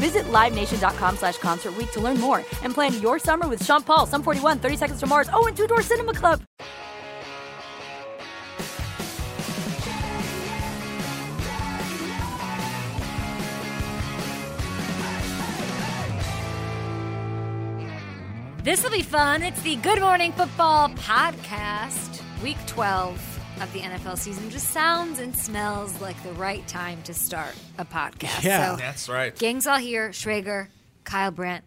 Visit LiveNation.com slash Concert to learn more and plan your summer with Sean Paul, Sum 41, 30 Seconds to Mars, oh, and Two Door Cinema Club. This will be fun. It's the Good Morning Football podcast, week 12 of the NFL season. Just sounds and smells like the right time to start a podcast. Yeah, So, that's right. Gang's all here. Schrager, Kyle Brandt.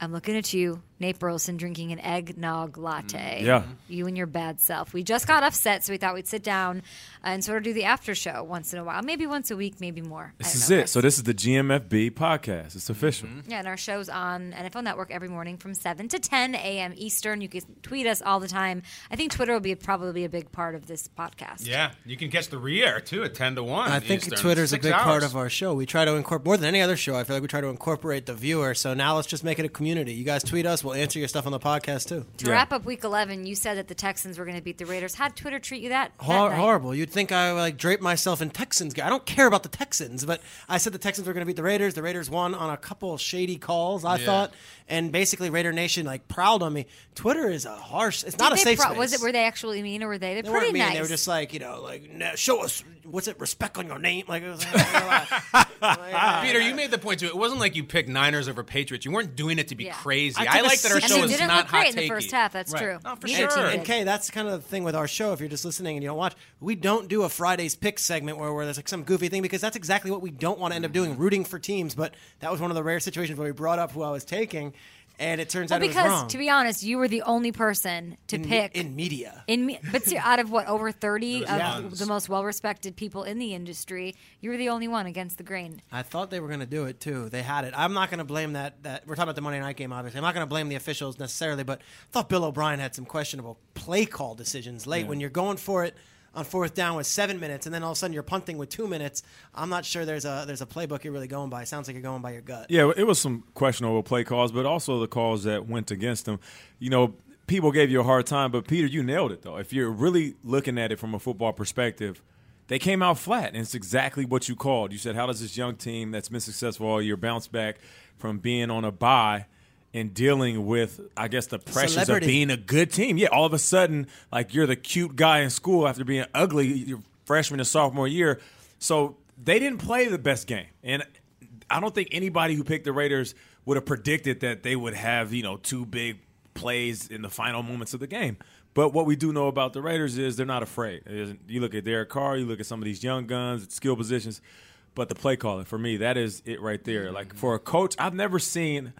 I'm looking at you, Nate Burleson, drinking an eggnog latte. Mm, yeah. You and your bad self. We just got off set, so we thought we'd sit down and sort of do the after show once in a while. Maybe once a week, maybe more. This is know. it. So this is the GMFB podcast. It's official. Mm-hmm. Yeah, and our show's on NFL Network every morning from 7 to 10 a.m. Eastern. You can tweet us all the time. I think Twitter will be probably a big part of this podcast. Yeah, you can catch the re-air too at ten to one. I think Eastern. Twitter's a Six big part of our show. We try to incorporate more than any other show. I feel like we try to incorporate the viewer. So now let's just make it a community. You guys tweet us. We'll answer your stuff on the podcast too. To wrap up week 11, you said that the Texans were going to beat the Raiders. How'd Twitter treat you that? that Hor- night? horrible. You'd think I like drape myself in Texans. gear. I don't care about the Texans, but I said the Texans were going to beat the Raiders. The Raiders won on a couple shady calls. I thought, and basically Raider Nation like prowled on me. Twitter is a harsh. It's not a they safe pro- space. Was it? Were they actually mean, or were they? They're They pretty mean. nice. They were just like you know, like show us what's it respect on your name. Like, it was, Peter, you made the point too. It wasn't like you picked Niners over Patriots. You weren't doing it to be Yeah. crazy. I I, took a like that our show and is didn't look great hot in the takey. first half. That's Right. true. No, for Neither sure. And. Kay, that's kind of the thing with our show. If you're just listening and you don't watch, we don't do a Fridays pick segment where, where there's like some goofy thing because that's exactly what we don't want to end up doing, rooting for teams. But that was one of the rare situations where we brought up who I was taking, and it turns Well, out it was because wrong. to be honest, you were the only person to in, pick in media. In me, but see, out of what over thirty of tons. the most well-respected people in the industry, you were the only one against the grain. I thought they were going to do it too. They had it. I'm not going to blame that. That we're talking about the Monday night game, obviously. I'm not going to blame the officials necessarily, but I thought Bill O'Brien had some questionable play call decisions late when you're going for it on fourth down with seven minutes, and then all of a sudden you're punting with two minutes. I'm not sure there's a there's a playbook you're really going by. It sounds like you're going by your gut. Yeah, it was some questionable play calls, but also the calls that went against them. You know, people gave you a hard time, but Peter, you nailed it though. If you're really looking at it from a football perspective, they came out flat, and it's exactly what you called. You said, "How does this young team that's been successful all year bounce back from being on a bye?" And dealing with, I guess, the pressures Celebrity. of being a good team. Yeah, all of a sudden, like you're the cute guy in school after being ugly your freshman and sophomore year. So they didn't play the best game. And I don't think anybody who picked the Raiders would have predicted that they would have, you know, two big plays in the final moments of the game. But what we do know about the Raiders is they're not afraid. You look at Derek Carr, you look at some of these young guns, skill positions, but the play calling for me, that is it right there. Mm-hmm. Like for a coach, I've never seen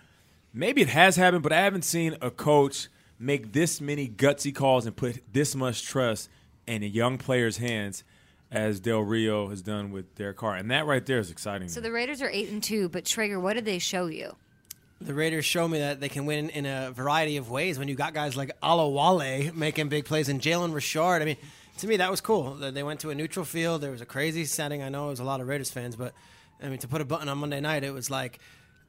maybe it has happened, but I haven't seen a coach make this many gutsy calls and put this much trust in a young player's hands as Del Rio has done with Derek Carr. And that right there is exciting. So the Raiders are eight and two, but Schrager, what did they show you? The Raiders show me that they can win in a variety of ways when you got guys like Olawale making big plays and Jalen Richard. I mean, to me, that was cool. They went to a neutral field. There was a crazy setting. I know it was a lot of Raiders fans, but I mean, to put a button on Monday night, it was like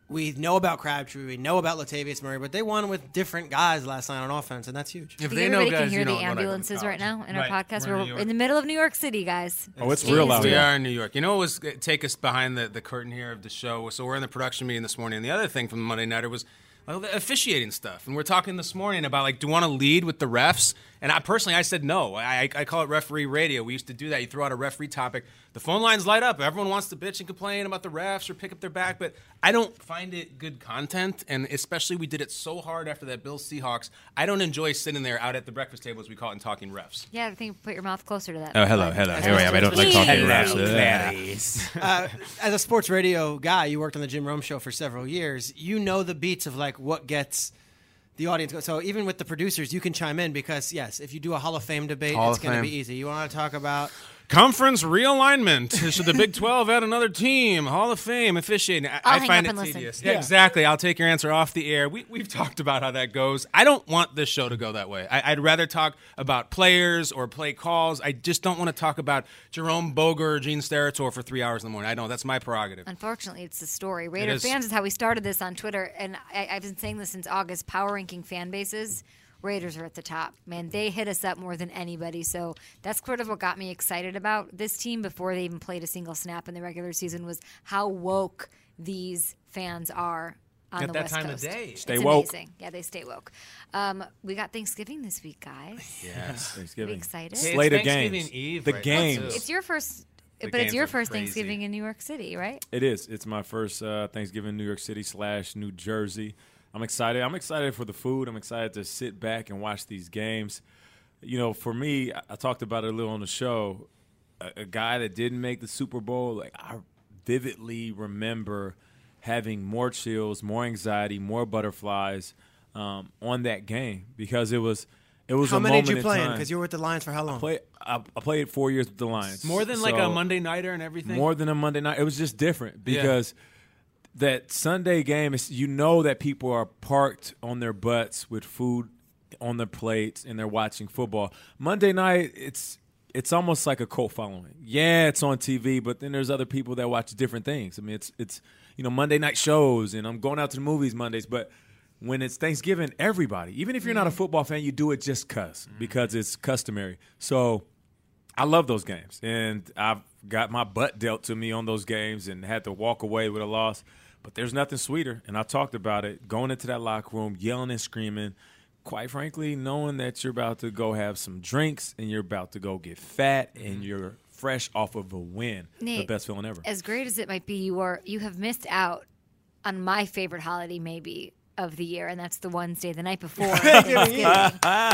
We know about Crabtree, we know about Latavius Murray, but they won with different guys last night on offense, and that's huge. If I they know everybody guys, can hear you the what I go to ambulances right now in our podcast. We're in We're, in the middle of New York City, guys. Oh, it's It real is out We are in New York. You know what was uh, take us behind the, the curtain here of the show? So we're in the production meeting this morning. And the other thing from the Monday Nighter was well, the officiating stuff. And we're talking this morning about like, do you want to lead with the refs? And I personally, I said no. I, I call it referee radio. We used to do that. You throw out a referee topic, the phone lines light up. Everyone wants to bitch and complain about the refs or pick up their back. But I don't find it good content. And especially we did it so hard after that Bill Seahawks. I don't enjoy sitting there out at the breakfast table, as we call it, and talking refs. Yeah, I think put your mouth closer to that. Oh, hello, hello. Here I am. I don't like talking refs. uh, as a sports radio guy, you worked on the Jim Rome show for several years. You know the beats of like what gets the audience. Go- so even with the producers, you can chime in because yes, if you do a Hall of Fame debate, Hall it's of going to Fame. be easy. You want to talk about Conference realignment. Should the Big 12 add another team? Hall of Fame officiating. I, I'll I hang find up it and tedious. Yeah, exactly. I'll take your answer off the air. We, we've talked about how that goes. I don't want this show to go that way. I, I'd rather talk about players or play calls. I just don't want to talk about Jerome Boger or Gene Steratore for three hours in the morning. I don't. That's my prerogative. Unfortunately, it's the story. Raider is. fans is how we started this on Twitter, and I, I've been saying this since August. Power ranking fan bases, Raiders are at the top. Man, they hit us up more than anybody. So that's sort of what got me excited about this team before they even played a single snap in the regular season was how woke these fans are on At the that West time of Coast. day. It's Stay woke. amazing. Yeah, they stay woke. Um, we got Thanksgiving this week, guys. Yes. Be Thanksgiving. excited. Hey, Slate of it's Thanksgiving games. Eve the right games. too. It's your first, The but it's your first crazy. Thanksgiving in New York City, right? It is. It's my first uh, Thanksgiving in New York City slash New Jersey. I'm excited. I'm excited for the food. I'm excited to sit back and watch these games. You know, for me, I, I talked about it a little on the show. A, a guy that didn't make the Super Bowl, like I vividly remember having more chills, more anxiety, more butterflies um, on that game because it was it was how a many moment did you in play in? Because you were with the Lions for how long? Play, I, I played four years with the Lions. More than like a Monday nighter and everything. more than a Monday night. It was just different Yeah. That Sunday game is you know that people are parked on their butts with food on their plates and they're watching football. Monday night it's it's almost like a cult following. Yeah, it's on TV, but then there's other people that watch different things. I mean, it's it's you know Monday night shows and I'm going out to the movies Mondays, but when it's Thanksgiving, everybody, even if you're not a mm-hmm. football fan, you do it just cuz mm-hmm. because it's customary. So I love those games, and I've got my butt dealt to me on those games, and had to walk away with a loss. But there's nothing sweeter, and I talked about it. Going into that locker room, yelling and screaming. Quite frankly, knowing that you're about to go have some drinks, and you're about to go get fat, and mm-hmm. you're fresh off of a win. the best feeling ever. As great as it might be, you are you have missed out on my favorite holiday, maybe of the year, and that's the Wednesday, the night before Thanksgiving.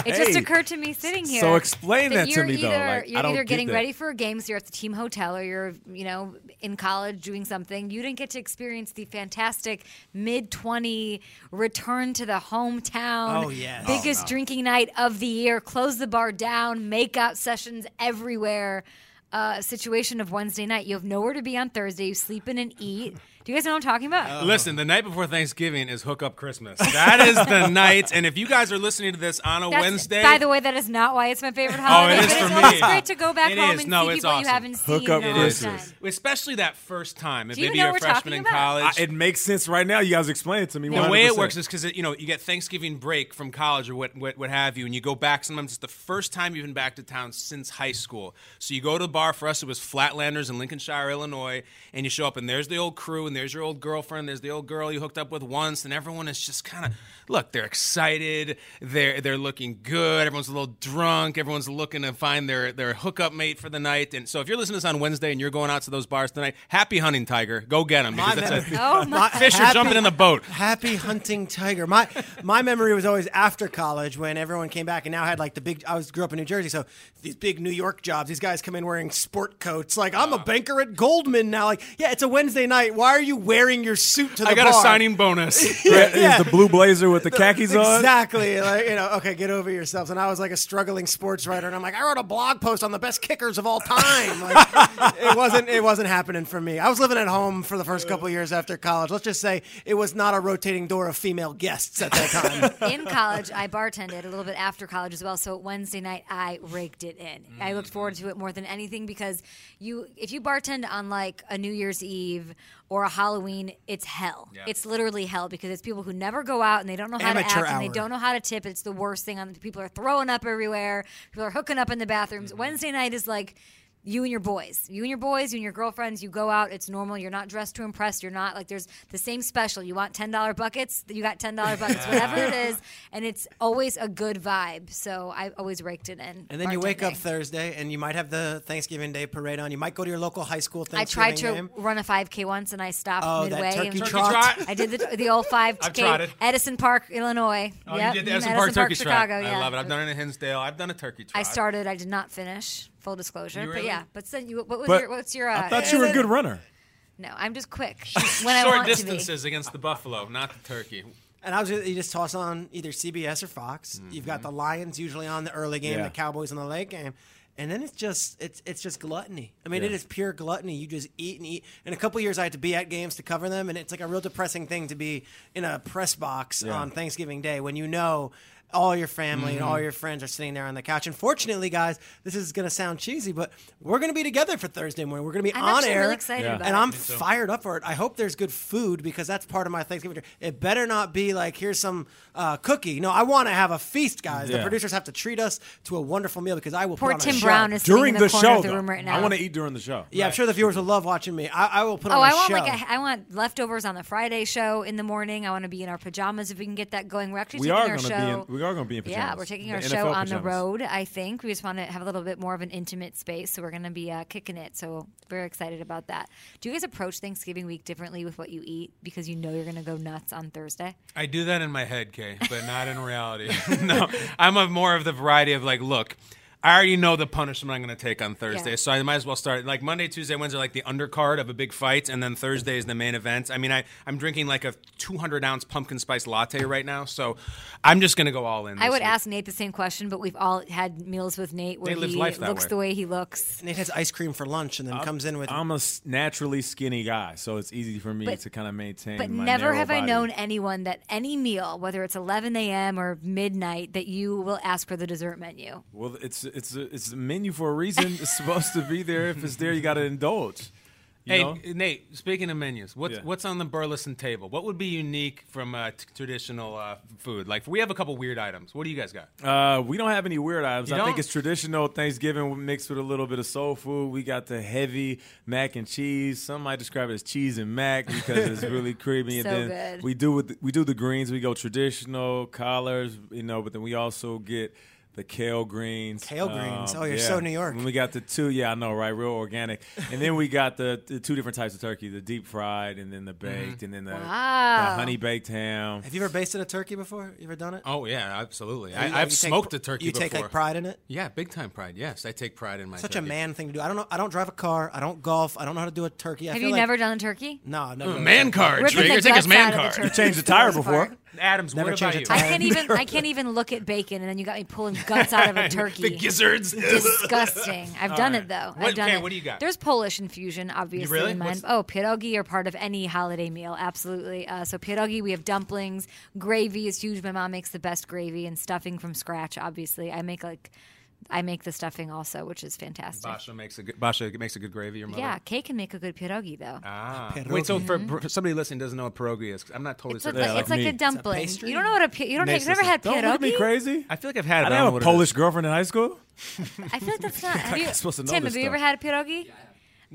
it just occurred to me sitting here. So explain that to you're me, though. either, Like, you're I don't either getting that. ready for a game, so you're at the team hotel, or you're you know in college doing something. You didn't get to experience the fantastic mid twenty return to the hometown. Oh, yes. biggest drinking night of the year. Close the bar down. Makeout sessions everywhere. Uh, situation of Wednesday night. You have nowhere to be on Thursday. You sleep in and eat. Do you guys know what I'm talking about? Oh. Listen, the night before Thanksgiving is Hook Up Christmas. That is the night. And if you guys are listening to this on a That's- Wednesday, By the way, that is not why it's my favorite oh, holiday. oh, it is but for it's always me. great to go back It home is. and No, see it's people you haven't seen Hook up in Christmas. time. especially that first time, if Do you maybe know you're a we're freshman talking in about? college. I- it makes sense right now. You guys explain it to me. the way it works is because you know you get Thanksgiving break from college or what, what what have you, and you go back. Sometimes it's the first time you've been back to town since high school. So you go to the bar. For us, it was Flatlanders in Lincolnshire, Illinois, and you show up, and there's the old crew, and there's your old girlfriend, there's the old girl you hooked up with once, and everyone is just kind of look. They're excited. They're they're looking good. Everyone's a little drunk. Everyone's looking to find their their hookup mate for the night. And so if you're listening to this on Wednesday and you're going out to those bars tonight, happy hunting, Tiger. Go get them. My Because that's memory- a, Oh my! fish are jumping in the boat. Happy hunting tiger. My my memory was always after college when everyone came back and now had like the big. I was grew up in New Jersey, so these big New York jobs. These guys come in wearing sport coats. Like I'm a banker at Goldman now. Like yeah, it's a Wednesday night. Why are you wearing your suit to the I got bar? a signing bonus. Is Yeah. the blue blazer with the khakis on? Exactly. Like, you know, okay, get over yourselves. And I was like a struggling sports writer, and I'm like, I wrote a blog post on the best kickers of all time. Like, it wasn't. It wasn't happening for me. I was living at home for the first couple years after college. Let's just say it was not a rotating door of female guests at that time. in college, I bartended a little bit after college as well. So Wednesday night, I raked it in. I looked forward to it more than anything because you, if you bartend on like a New Year's Eve or a Halloween, it's hell. Yeah. It's literally hell because it's people who never go out and they don't know how Amateur to act and they don't know how to tip. It's the worst thing on. People are throwing up everywhere. People are hooking up in the bathrooms. Mm-hmm. Wednesday night is like. You and your boys, you and your boys, you and your girlfriends, you go out. It's normal. You're not dressed to impress. You're not like there's the same special. You want ten dollar buckets, you got ten dollar buckets, whatever it is, and it's always a good vibe. So I always raked it in. And then you wake up. Thursday, and you might have the Thanksgiving Day parade on. You might go to your local high school I tried to game. run a 5K once and I stopped Oh, that midway. turkey and trot. trot? I did the, the old 5K. I've trotted. Edison Park, Illinois. Oh, Yep, you did the mm, Edison Park Turkey Chicago. Trot. Yeah. I love it. I've done it in Hinsdale. I've done a turkey trot. I started. I did not finish. Full disclosure. You But yeah. But then you, what was But your? What's your? Uh, I thought you were a good runner. No, I'm just quick when I Short want to distances against the buffalo, not the turkey. And I was you just toss on either CBS or Fox. You've got the Lions usually on the early game, Yeah. the Cowboys on the late game. And then it's just it's it's just gluttony. I mean, it Yeah. is pure gluttony. You just eat and eat. In a couple years, I had to be at games to cover them, and it's like a real depressing thing to be in a press box Yeah. on Thanksgiving Day when you know all your family and all your friends are sitting there on the couch. Unfortunately, guys, this is going to sound cheesy, but we're going to be together for Thursday morning. We're going to be I'm on air, really excited Yeah. about and it. I'm fired up for it. I hope there's good food because that's part of my Thanksgiving. dinner. It better not be like here's some uh, cookie. No, I want to have a feast, guys. The producers have to treat us to a wonderful meal because I will Poor put on a Tim show. Brown is During in the the show, of the though, room right now. I want to eat during the show. Yeah, I'm sure the viewers will love watching me. I, I will put Oh, on a I want show. like a, I want leftovers on the Friday show in the morning. I want to be in our pajamas if we can get that going. We're actually We taking are our gonna be show. in- we are gonna be in Yeah, we're taking The our NFL show on the road. I think we just want to have a little bit more of an intimate space, so we're going to be uh, kicking it. So very excited about that. Do you guys approach Thanksgiving week differently with what you eat because you know you're going to go nuts on Thursday? I do that in my head, Kay, but not in reality. no, I'm a more of the variety of like, look, I already know the punishment I'm going to take on Thursday, Yeah. so I might as well start like Monday, Tuesday, Wednesday, like the undercard of a big fight, and then Thursday is the main event. I mean, I I'm drinking like a 200 ounce pumpkin spice latte right now, so I'm just going to go all in. I would week. ask Nate the same question, but we've all had meals with Nate where Nate he life looks way. the way he looks. Nate has ice cream for lunch and then uh, comes in with. I'm a s- naturally skinny guy, so it's easy for me But- to kind of maintain. But my never narrow have I known anyone that any meal, whether it's 11 a.m. or midnight, that you will ask for the dessert menu. Well, it's it's a, it's a menu for a reason. it's supposed to be there. If it's there, you got to indulge. You Hey know? Nate, speaking of menus, what's Yeah. what's on the Burleson table? What would be unique from uh, t- traditional uh, food? Like we have a couple weird items. What do you guys got? Uh, we don't have any weird items. You I think don't? it's traditional Thanksgiving mixed with a little bit of soul food. We got the heavy mac and cheese. Some might describe it as cheese and mac because it's really creamy. So and then good. we do with we do the greens. We go traditional collards, you know, but then we also get the kale greens. Kale greens. Um, Oh, you're so New York. And we got the two. Yeah, I know, right? Real organic. And then we got the, the two different types of turkey: the deep fried, and then the baked, and then the, Wow. the honey baked ham. have you ever basted a turkey before? You ever done it? Oh yeah, absolutely. You- I, I've smoked pr- a turkey You before. take like pride in it. Yeah, big time pride. Yes, I take pride in my. Such a man thing to do. I don't know. I don't drive a car. I don't golf. I don't know how to do a turkey. I Have feel you like- never done a turkey? No, I've never. Ooh, done a man card. Ripping Trigger, the take his man out of the card. turkey changed the tire most before. Part. Adams, Never what about you? I can't even I can't even look at bacon, and then you got me pulling guts out of a turkey. the gizzards. Disgusting. I've done it though. What- I've done okay, it. what do you got? There's Polish infusion, obviously. really? In mine. What's- Oh, pierogi are part of any holiday meal. Absolutely. Uh, so pierogi, we have dumplings. Gravy is huge. My mom makes the best gravy and stuffing from scratch. Obviously, I make like I make the stuffing also, which is fantastic. Basha makes a good. Basha makes a good gravy. Your mother. Yeah, Kay can make a good pierogi though. Ah. Wait, so for, for somebody listening doesn't know what pierogi is, I'm not totally it's, a, certain. Yeah, it's like like, a dumpling. pastry? you don't know what a pi- you don't Next, you've never had Don't look at me pierogi. crazy. I feel like I've had. I but I don't know have what a it is. Polish girlfriend in high school. I feel like that's not. Have you, supposed to know Tim, this have you ever had a pierogi?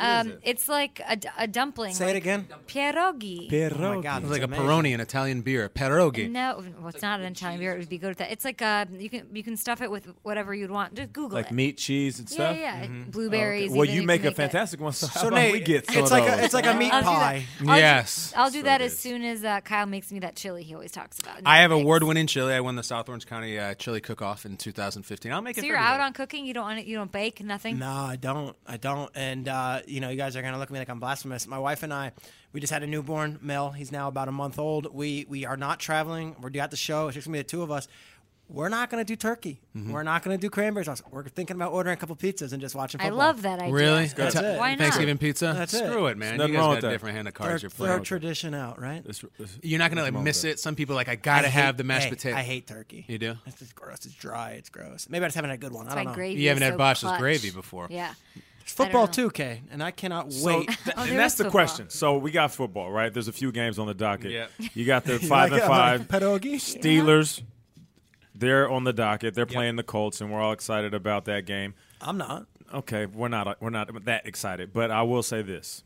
Um, it's like a, d- a dumpling. Say it again. Pierogi. Oh my god, It's like a. Peroni, an Italian beer, pierogi. No, well, it's not an Italian beer. It would be good with that. It's like uh, you can you can stuff it with whatever you'd want. Just Google Like it. Like meat, cheese, and stuff. yeah, yeah. Mm-hmm. Blueberries. Well, even, you can make a that. fantastic one. So, So about Nate, we get some it's of like a it's like a meat I'll pie. I'll do- Yes. I'll do So that as soon as uh, Kyle makes me that chili he always talks about. I have award-winning chili. I won the South Orange County uh, Chili Cook-Off in 2015. I'll make it. So you're out on cooking. You don't want it. You don't bake. Nothing. No, I don't. I don't. And uh, you know, you guys are gonna look at me like I'm blasphemous. My wife and I, we just had a newborn, Mel. He's now about a month old. We we are not traveling. We're at the show. It's just gonna be the two of us. We're not gonna do turkey. Mm-hmm. We're not gonna do cranberry sauce. We're thinking about ordering a couple pizzas and just watching football. I love that idea. Really? That's Ita- it. Why not? Thanksgiving pizza. That's it. Screw it, man. There's You guys got a different hand of Throw, cards you're playing. throw tradition out, right? It's- it's- You're not gonna like miss it. Some people like I gotta have the mashed hey, potato. I hate turkey. You do? It's just gross. It's dry. It's gross. Maybe I just haven't had a good one. That's I don't know. gravy. You haven't is had so Bosch's clutch. gravy before. Yeah. It's football know. too, Kay, and I cannot So wait. th- Oh, and that's is the football. question. So we got football, right? There's a few games on the docket. Yeah. You got the five and five like Pedagogy? Steelers. They're on the docket. They're playing the Colts, and we're all excited about that game. I'm not. Okay, we're not we're not that excited, but I will say this: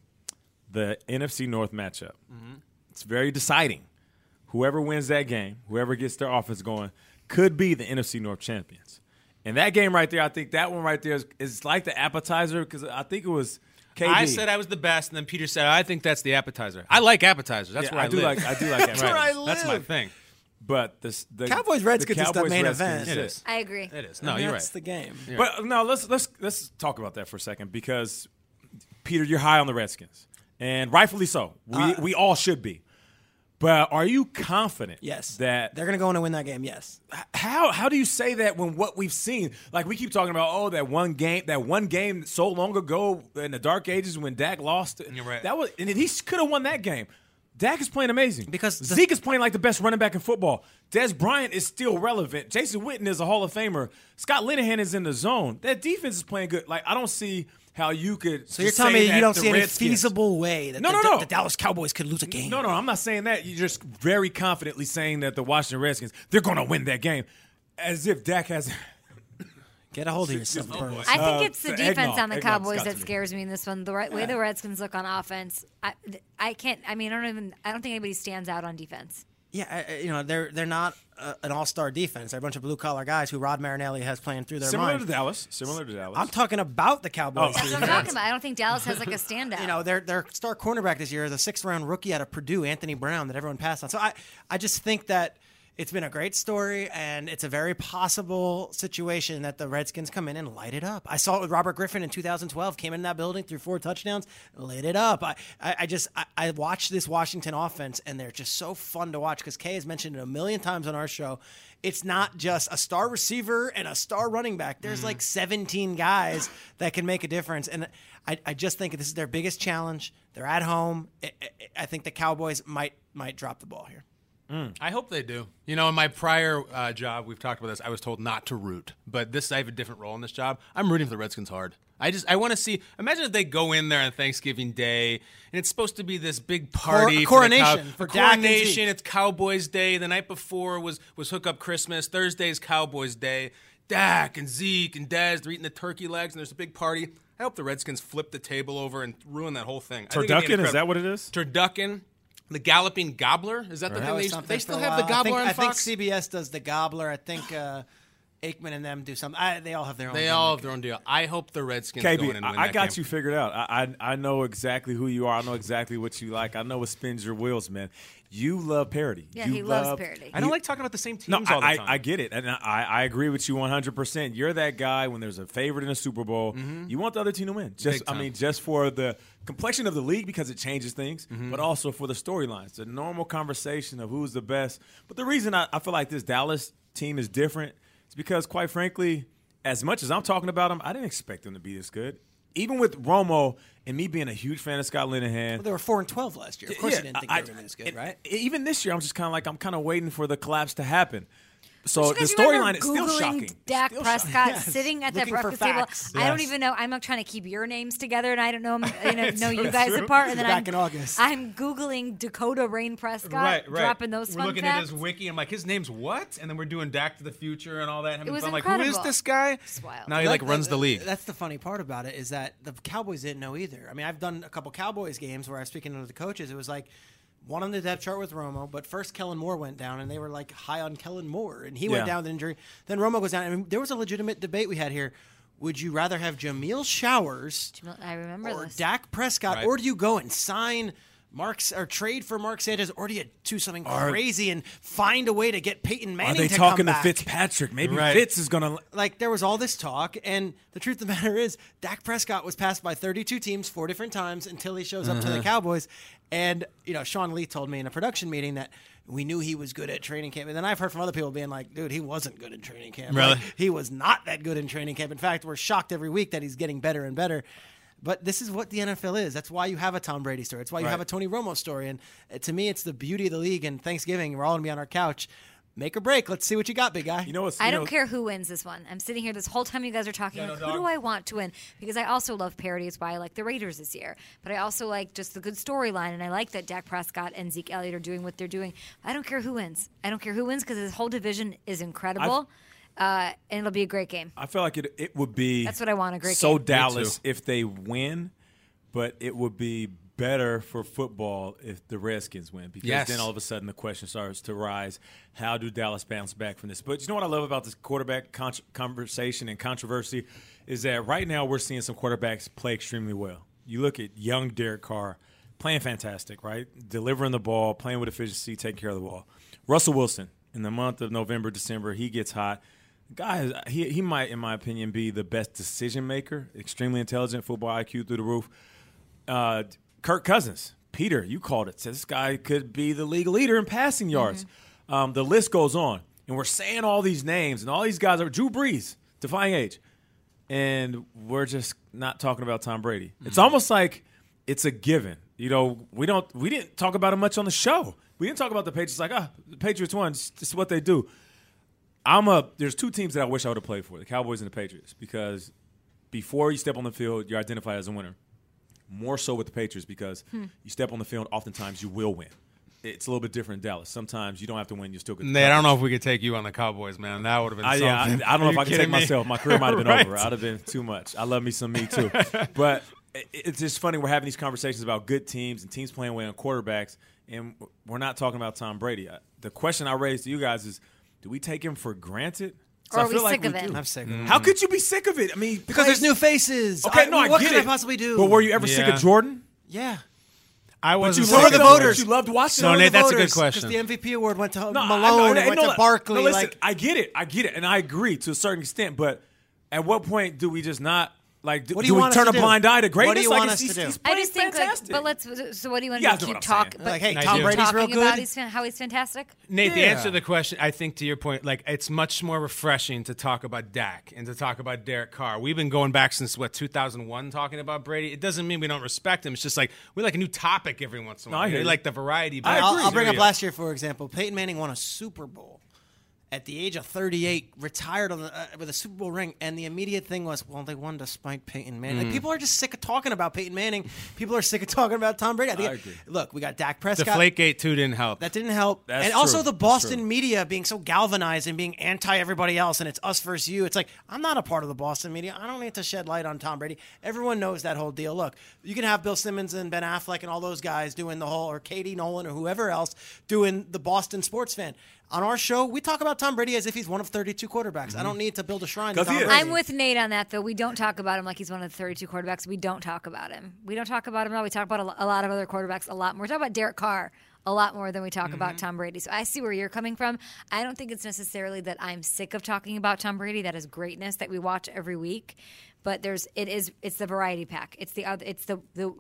the NFC North matchup. Mm-hmm. It's very deciding. Whoever wins that game, whoever gets their offense going, could be the NFC North champions. And that game right there, I think that one right there is, is like the appetizer because I think it was KD. I said I was the best, and then Peter said I think that's the appetizer. I like appetizers. That's Yeah, where I, I do live. like I do like That's where I Right. That's my thing. But this, the Cowboys Redskins is the main Redskins event. It is. I agree. It is. No, And you're that's right. the game. But no, let's let's let's talk about that for a second because Peter, you're high on the Redskins, and rightfully so. We Uh, we all should be. But are you confident? Yes, That they're going to go in and win that game. Yes, how how do you say that when what we've seen, like we keep talking about, oh that one game, that one game so long ago in the dark ages when Dak lost, You're right. That was and he could have won that game. Dak is playing amazing Because the- Zeke is playing like the best running back in football. Dez Bryant is still relevant. Jason Witten is a Hall of Famer. Scott Linehan is in the zone. That defense is playing good. Like I don't see how you could. So you're telling me you don't the see any Redskins- feasible way that No, the, no, no. the Dallas Cowboys could lose a game? No, no, I'm not saying that. You're just very confidently saying that the Washington Redskins they're going to win that game, as if Dak has. Get a hold of yourself, Burns. I think Uh, it's the so defense eggnog. on the Eggnog's Cowboys that scares me in this one. The right, way the Redskins look on offense, I, I can't. I mean, I don't even. I don't think anybody stands out on defense. Yeah, I- I- you know they're they're not uh, an all star defense. They're a bunch of blue collar guys who Rod Marinelli has playing through their Similar mind. to Dallas. Similar to Dallas. I'm talking about the Cowboys. Oh. That's what I'm talking about. I don't think Dallas has like a standout. you know, their their star cornerback this year is a sixth round rookie out of Purdue, Anthony Brown, that everyone passed on. So I I just think that it's been a great story, and it's a very possible situation that the Redskins come in and light it up. I saw it with Robert Griffin in 2012. Came in that building, threw four touchdowns, lit it up. I I, I just I, I watched this Washington offense, and they're just so fun to watch because Kay has mentioned it a million times on our show. It's not just a star receiver and a star running back. There's mm. like 17 guys that can make a difference, and I, I just think this is their biggest challenge. They're at home. I, I, I think the Cowboys might might drop the ball here. I hope they do. You know, in my prior uh, job, we've talked about this. I was told not to root, but this I have a different role in this job. I'm rooting for the Redskins hard. I just I want to see. Imagine if they go in there on Thanksgiving Day and it's supposed to be this big party, Cor- for coronation Cow- for Dak and coronation. It's Cowboys Day. The night before was was Hook Up Christmas. Thursday's Cowboys Day. Dak and Zeke and Dez they're eating the turkey legs and there's a big party. I hope the Redskins flip the table over and ruin that whole thing. I think it'd be Turducken, is that what it is? Turducken. The Galloping Gobbler is that the That thing was they, they still have the. Gobbler I on think, Fox? I think CBS does the Gobbler. I think uh, Aikman and them do something. I, they all have their own. They all have their own deal. I hope the Redskins go in KB, and win I, I got game. you figured out. I, I I know exactly who you are. I know exactly what you like. I know what spins your wheels, man. You love parody. Yeah, You he loves parody. I don't like talking about the same No, teams all the I, time. I, I get it, and I, I agree with you 100. percent You're that guy when there's a favorite in a Super Bowl, you want the other team to win. Just, Mm-hmm. I mean, just for the complexion of the league because it changes things, Mm-hmm. but also for the storylines, the normal conversation of who's the best. But the reason I, I feel like this Dallas team is different is because, quite frankly, as much as I'm talking about them, I didn't expect them to be this good. Even with Romo and me being a huge fan of Scott Linehan, Well, they were four and twelve last year. Of course, yeah, you didn't think I- they were going to be this good, right? Even this year, I'm just kind of like I'm kind of waiting for the collapse to happen. So You the guys remember storyline is still Googling shocking. Dak Still Prescott shocking. Yes. sitting at that Looking for breakfast table. facts. I don't Yes. even know. I'm not trying to keep your names together, and I don't know. You know, It's know you so guys true. apart. And then Back I'm, in August. I'm googling Dakota Rain Prescott, right, right. dropping those We're fun looking facts. at his wiki. I'm like, his name's what? And then we're doing Back to the Future and all that. Having was fun. Like, who is incredible. this guy? wild. Now he like That- runs the that- league. That's the funny part about it is that the Cowboys didn't know either. I mean, I've done a couple Cowboys games where I was speaking to the coaches. It was like one on the depth chart with Romo, but first Kellen Moore went down, and they were like high on Kellen Moore, and he went down with injury. Then Romo goes down, and there was a legitimate debate we had here. Would you rather have Jameill Showers I remember or this. Dak Prescott, Right. or do you go and sign Mark's or trade for Mark Sanchez, or do you do something crazy and find a way to get Peyton Manning? Are Manning they to talking come to? Fitzpatrick? Maybe Right. Fitz is gonna. like there was all this talk, and the truth of the matter is, Dak Prescott was passed by 32 teams four different times until he shows up to the mm-hmm. Cowboys. And you know, Sean Lee told me in a production meeting that we knew he was good at training camp, and then I've heard from other people being like, "Dude, he wasn't good in training camp. Really? Like, he was not that good in training camp. In fact, we're shocked every week that he's getting better and better." But this is what the NFL is. That's why you have a Tom Brady story. It's why you Right. have a Tony Romo story. And uh, to me, it's the beauty of the league. And Thanksgiving, we're all gonna be on our couch. Make or break. Let's see what you got, big guy. You know what's? I you don't know- care who wins this one. I'm sitting here this whole time you guys are talking. like, who do I want to win? Because I also love parody. It's why I like the Raiders this year. But I also like just the good storyline, and I like that Dak Prescott and Zeke Elliott are doing what they're doing. I don't care who wins. I don't care who wins because this whole division is incredible, uh, and it'll be a great game. I feel like it it would be That's what I want, a great game. so game. Dallas if they win, but it would be better for football if the Redskins win because Yes. then all of a sudden the question starts to rise: How do Dallas bounce back from this? But you know what I love about this quarterback con- conversation and controversy is that right now we're seeing some quarterbacks play extremely well. You look at young Derek Carr playing fantastic, right? Delivering the ball, playing with efficiency, taking care of the ball. Russell Wilson in the month of November, December, he gets hot. Guys, he he might, in my opinion, be the best decision maker. Extremely intelligent, football IQ through the roof. Uh, Kirk Cousins, Peter, you called it. Says this guy could be the league leader in passing yards. Um, the list goes on, and we're saying all these names, and all these guys are Drew Brees, defying age, and we're just not talking about Tom Brady. It's almost like it's a given. You know, we don't we didn't talk about him much on the show. We didn't talk about the Patriots like, ah, the Patriots won. It's just what they do. I'm a. There's two teams that I wish I would have played for: the Cowboys and the Patriots, because before you step on the field, you're identified as a winner. More so with the Patriots because hmm. you step on the field, oftentimes you will win. It's a little bit different in Dallas. Sometimes you don't have to win; you still get. the Nate, I don't know if we could take you on the Cowboys, man. That would have been I, yeah, I, something. I don't know if I can take me? myself. My career might have been Right. over. I'd have been too much. I love me some me too. but it- it's just funny we're having these conversations about good teams and teams playing well and quarterbacks, and we're not talking about Tom Brady. Uh, the question I raised to you guys is, do we take him for granted? 'Cause Or I are we feel like sick of it? do. I'm sick of. Mm. How could you be sick of it? I mean, Because there's new faces. Okay, no, I what get could it. I possibly do? But were you ever sick Yeah. of Jordan? Yeah. I But was. you So were loved the voters. You loved watching. No, him. Nate, that's a good question. Because the MVP award went to No, I- Malone, I- it went no, to Barkley. No, listen, like, I get it, I get it, and I agree to a certain extent. But at what point do we just not like? Do, What do do you we want us turn to a do? blind eye to Great? What do you like want it's- us to he's- do? he's I just think, like, fantastic. but let's. So, what do you want You to guys know keep what I'm talking? Like, hey, Tom do. Brady's real talking about good. he's, how he's fantastic. Nate, the answer to the question, I think to your point, like it's much more refreshing to talk about Dak and to talk about Derek Carr. We've been going back since what 2001 talking about Brady. It doesn't mean we don't respect him. It's just like we like a new topic every once in a No, I while. hear we you. like the variety. I But I'll. I'll bring up last year, for example. Peyton Manning won a Super Bowl at the age of 38, retired on the, uh, with a Super Bowl ring, and the immediate thing was, well, they won despite Peyton Manning. Mm. Like, people are just sick of talking about Peyton Manning. People are sick of talking about Tom Brady. I, think I agree. Look, we got Dak The Prescott. Flakegate too didn't help. That didn't help. That's and also the Boston media being so galvanized and being anti everybody else and it's us versus you. It's like, I'm not a part of the Boston media. I don't need to shed light on Tom Brady. Everyone knows that whole deal. Look, you can have Bill Simmons and Ben Affleck and all those guys doing the whole, or Katie Nolan or whoever else doing the Boston sports fan. On our show, we talk about Tom Brady as if he's one of 32 quarterbacks. I don't mm-hmm. need to build a shrine to 'Cause Tom. Brady. I'm with Nate on that, though. We don't talk about him like he's one of the 32 quarterbacks. We don't talk about him. We don't talk about him at all. We talk about a a lot of other quarterbacks a lot more. We talk about Derek Carr a lot more than we talk about mm-hmm. Tom Brady. So I see where you're coming from. I don't think it's necessarily that I'm sick of talking about Tom Brady. That is greatness that we watch every week. But there's it is it's the variety pack. It's the other it's the the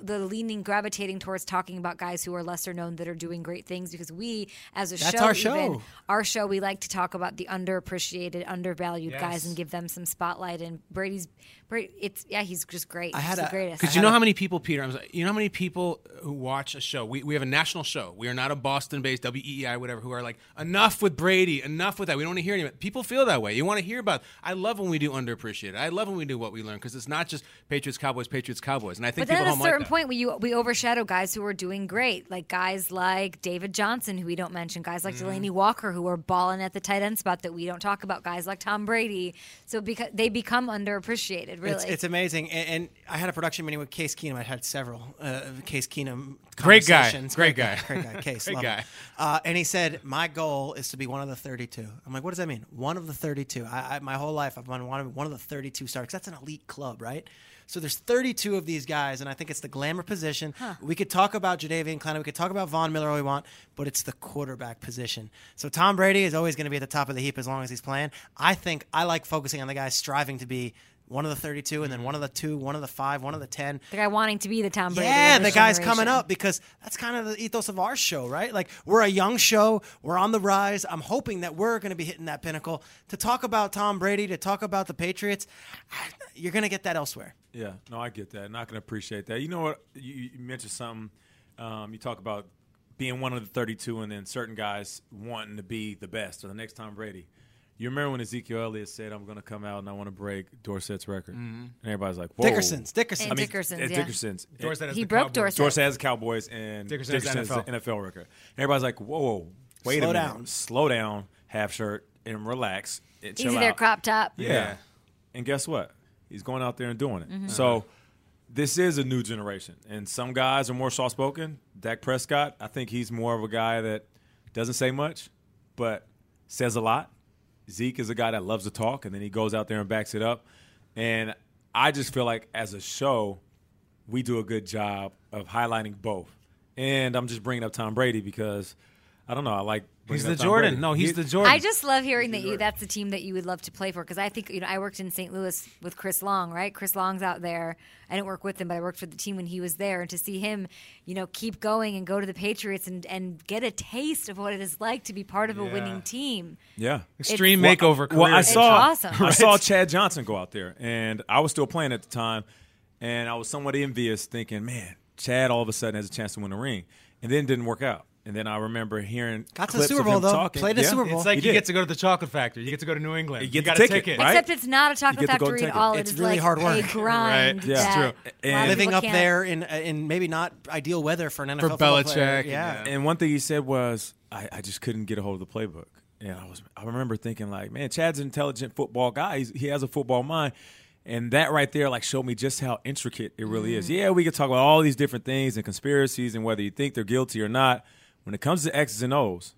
the leaning gravitating towards talking about guys who are lesser known that are doing great things because we as a That's show, our show. even, our show we like to talk about the underappreciated undervalued guys and give them some spotlight and Brady's Brady it's yeah he's just great I he's had the a- greatest Because you know how many people, Peter, I'm sorry, you know how many people who watch a show? We, we have a national show. We are not a Boston based WEEI, whatever, who are like, enough with Brady, enough with that. We don't want to hear any of. People feel that way. You want to hear about I love when we do underappreciated. I love when we do what we learn because it's not just Patriots, Cowboys, Patriots, Cowboys. And I think but then at a don't like certain point, we we overshadow guys who are doing great, like guys like David Johnson, who we don't mention, guys like mm-hmm. Delanie Walker, who are balling at the tight end spot that we don't talk about, guys like Tom Brady. So because they become underappreciated, really. It's, it's amazing. And, and I had a production meeting with Case Keenum. I had several uh, Case Keenum Great guy. conversations. Great guy. Great guy. Case. Great guy. Uh, and he said, My goal is to be one of the 32. I'm like, What does that mean? One of the 32. I, I, my whole life, I've wanted wanted one of the 32 stars. That's an elite club, right? So there's 32 of these guys, and I think it's the glamour position. We could talk about Jadeveon Clowney, we could talk about Von Miller all we want, but it's the quarterback position. So Tom Brady is always going to be at the top of the heap as long as he's playing. I think I like focusing on the guys striving to be one of the 32, and then one of the two, one of the five, one of the 10. the guy wanting to be the Tom Brady. Yeah, the guy's generation. coming up because that's kind of the ethos of our show, right? Like we're a young show, we're on the rise. I'm hoping that we're going to be hitting that pinnacle. To talk about Tom Brady, to talk about the Patriots, you're going to get that elsewhere. Yeah, no, I get that, and I can appreciate that. You know what? You, you mentioned something. Um, you talk about being one of the 32 and then certain guys wanting to be the best or the next Tom Brady. You remember when Ezekiel Elliott said, "I'm going to come out and I want to break Dorsett's record," and everybody's like, Whoa. Dickerson's. Dickerson's. I mean, Dickerson's, yeah. Dickerson's. Dorsett has He the broke Cowboys. Dorsett. Dorsett has the Cowboys and Dickerson has Dickerson's NFL. NFL. record. And everybody's like, whoa, whoa wait Slow a minute. down. Slow down, half shirt, and relax. And chill Easy there, crop top. Yeah. Yeah. And guess what? He's going out there and doing it. Mm-hmm. So this is a new generation. And some guys are more soft spoken. Dak Prescott, I think he's more of a guy that doesn't say much, but says a lot. Zeke is a guy that loves to talk, and then he goes out there and backs it up. And I just feel like as a show, we do a good job of highlighting both. And I'm just bringing up Tom Brady because I don't know. I like He's the Jordan. Brady. No, he's He- the Jordan. I just love hearing that you that's the team that you would love to play for because I think you know I worked in St. Louis with Chris Long, right? Chris Long's out there. I didn't work with him, but I worked for the team when he was there, and to see him, you know, keep going and go to the Patriots and and get a taste of what it is like to be part of a winning team. Yeah. extreme It's- makeover career. Well, I It's saw awesome. I saw Chad Johnson go out there, and I was still playing at the time, and I was somewhat envious, thinking, "Man, Chad all of a sudden has a chance to win a ring," and then it didn't work out. And then I remember hearing Got to the Super Bowl, though. talking. Played the Yeah. Super Bowl. It's like He you did. get to go to the chocolate factory. You get to go to New England. You get got the a ticket, ticket. right? Except it's not a chocolate get the golden factory at all. It's it is really like hard work. a grind. Right. Yeah. It's true. a lot of And- living up can't- there in uh, in maybe not ideal weather for an NFL For football player. Belichick, Yeah. yeah. And one thing he said was, I, I just couldn't get a hold of the playbook. And I was, I remember thinking like, man, Chad's an intelligent football guy. He's, he has a football mind. And that right there, like, showed me just how intricate it really is. Mm. Yeah, we could talk about all these different things and conspiracies and whether you think they're guilty or not. When it comes to X's and O's,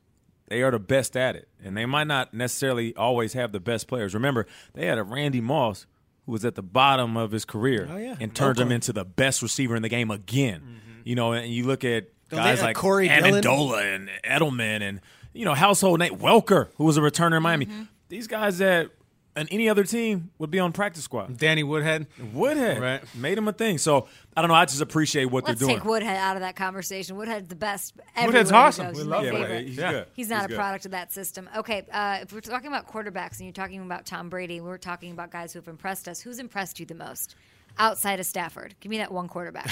they are the best at it. And they might not necessarily always have the best players. Remember, they had a Randy Moss who was at the bottom of his career Oh, yeah. and turned him into the best receiver in the game again. You know, and you look at They guys like Corey Dillon. Amendola and Edelman and you know household name Welker, who was a returner in Miami. Mm-hmm. These guys that on any other team would be on practice squad. Danny Woodhead. Would have Right. made him a thing. So I don't know. I just appreciate what Let's they're doing. take Woodhead out of that conversation. Woodhead's the best. Ever. Woodhead's awesome. We He's love my yeah, him. he's Yeah. good. He's not a good. product of that system. Okay, uh, if we're talking about quarterbacks and you're talking about Tom Brady, we're talking about guys who have impressed us. Who's impressed you the most outside of Stafford? Give me that one quarterback.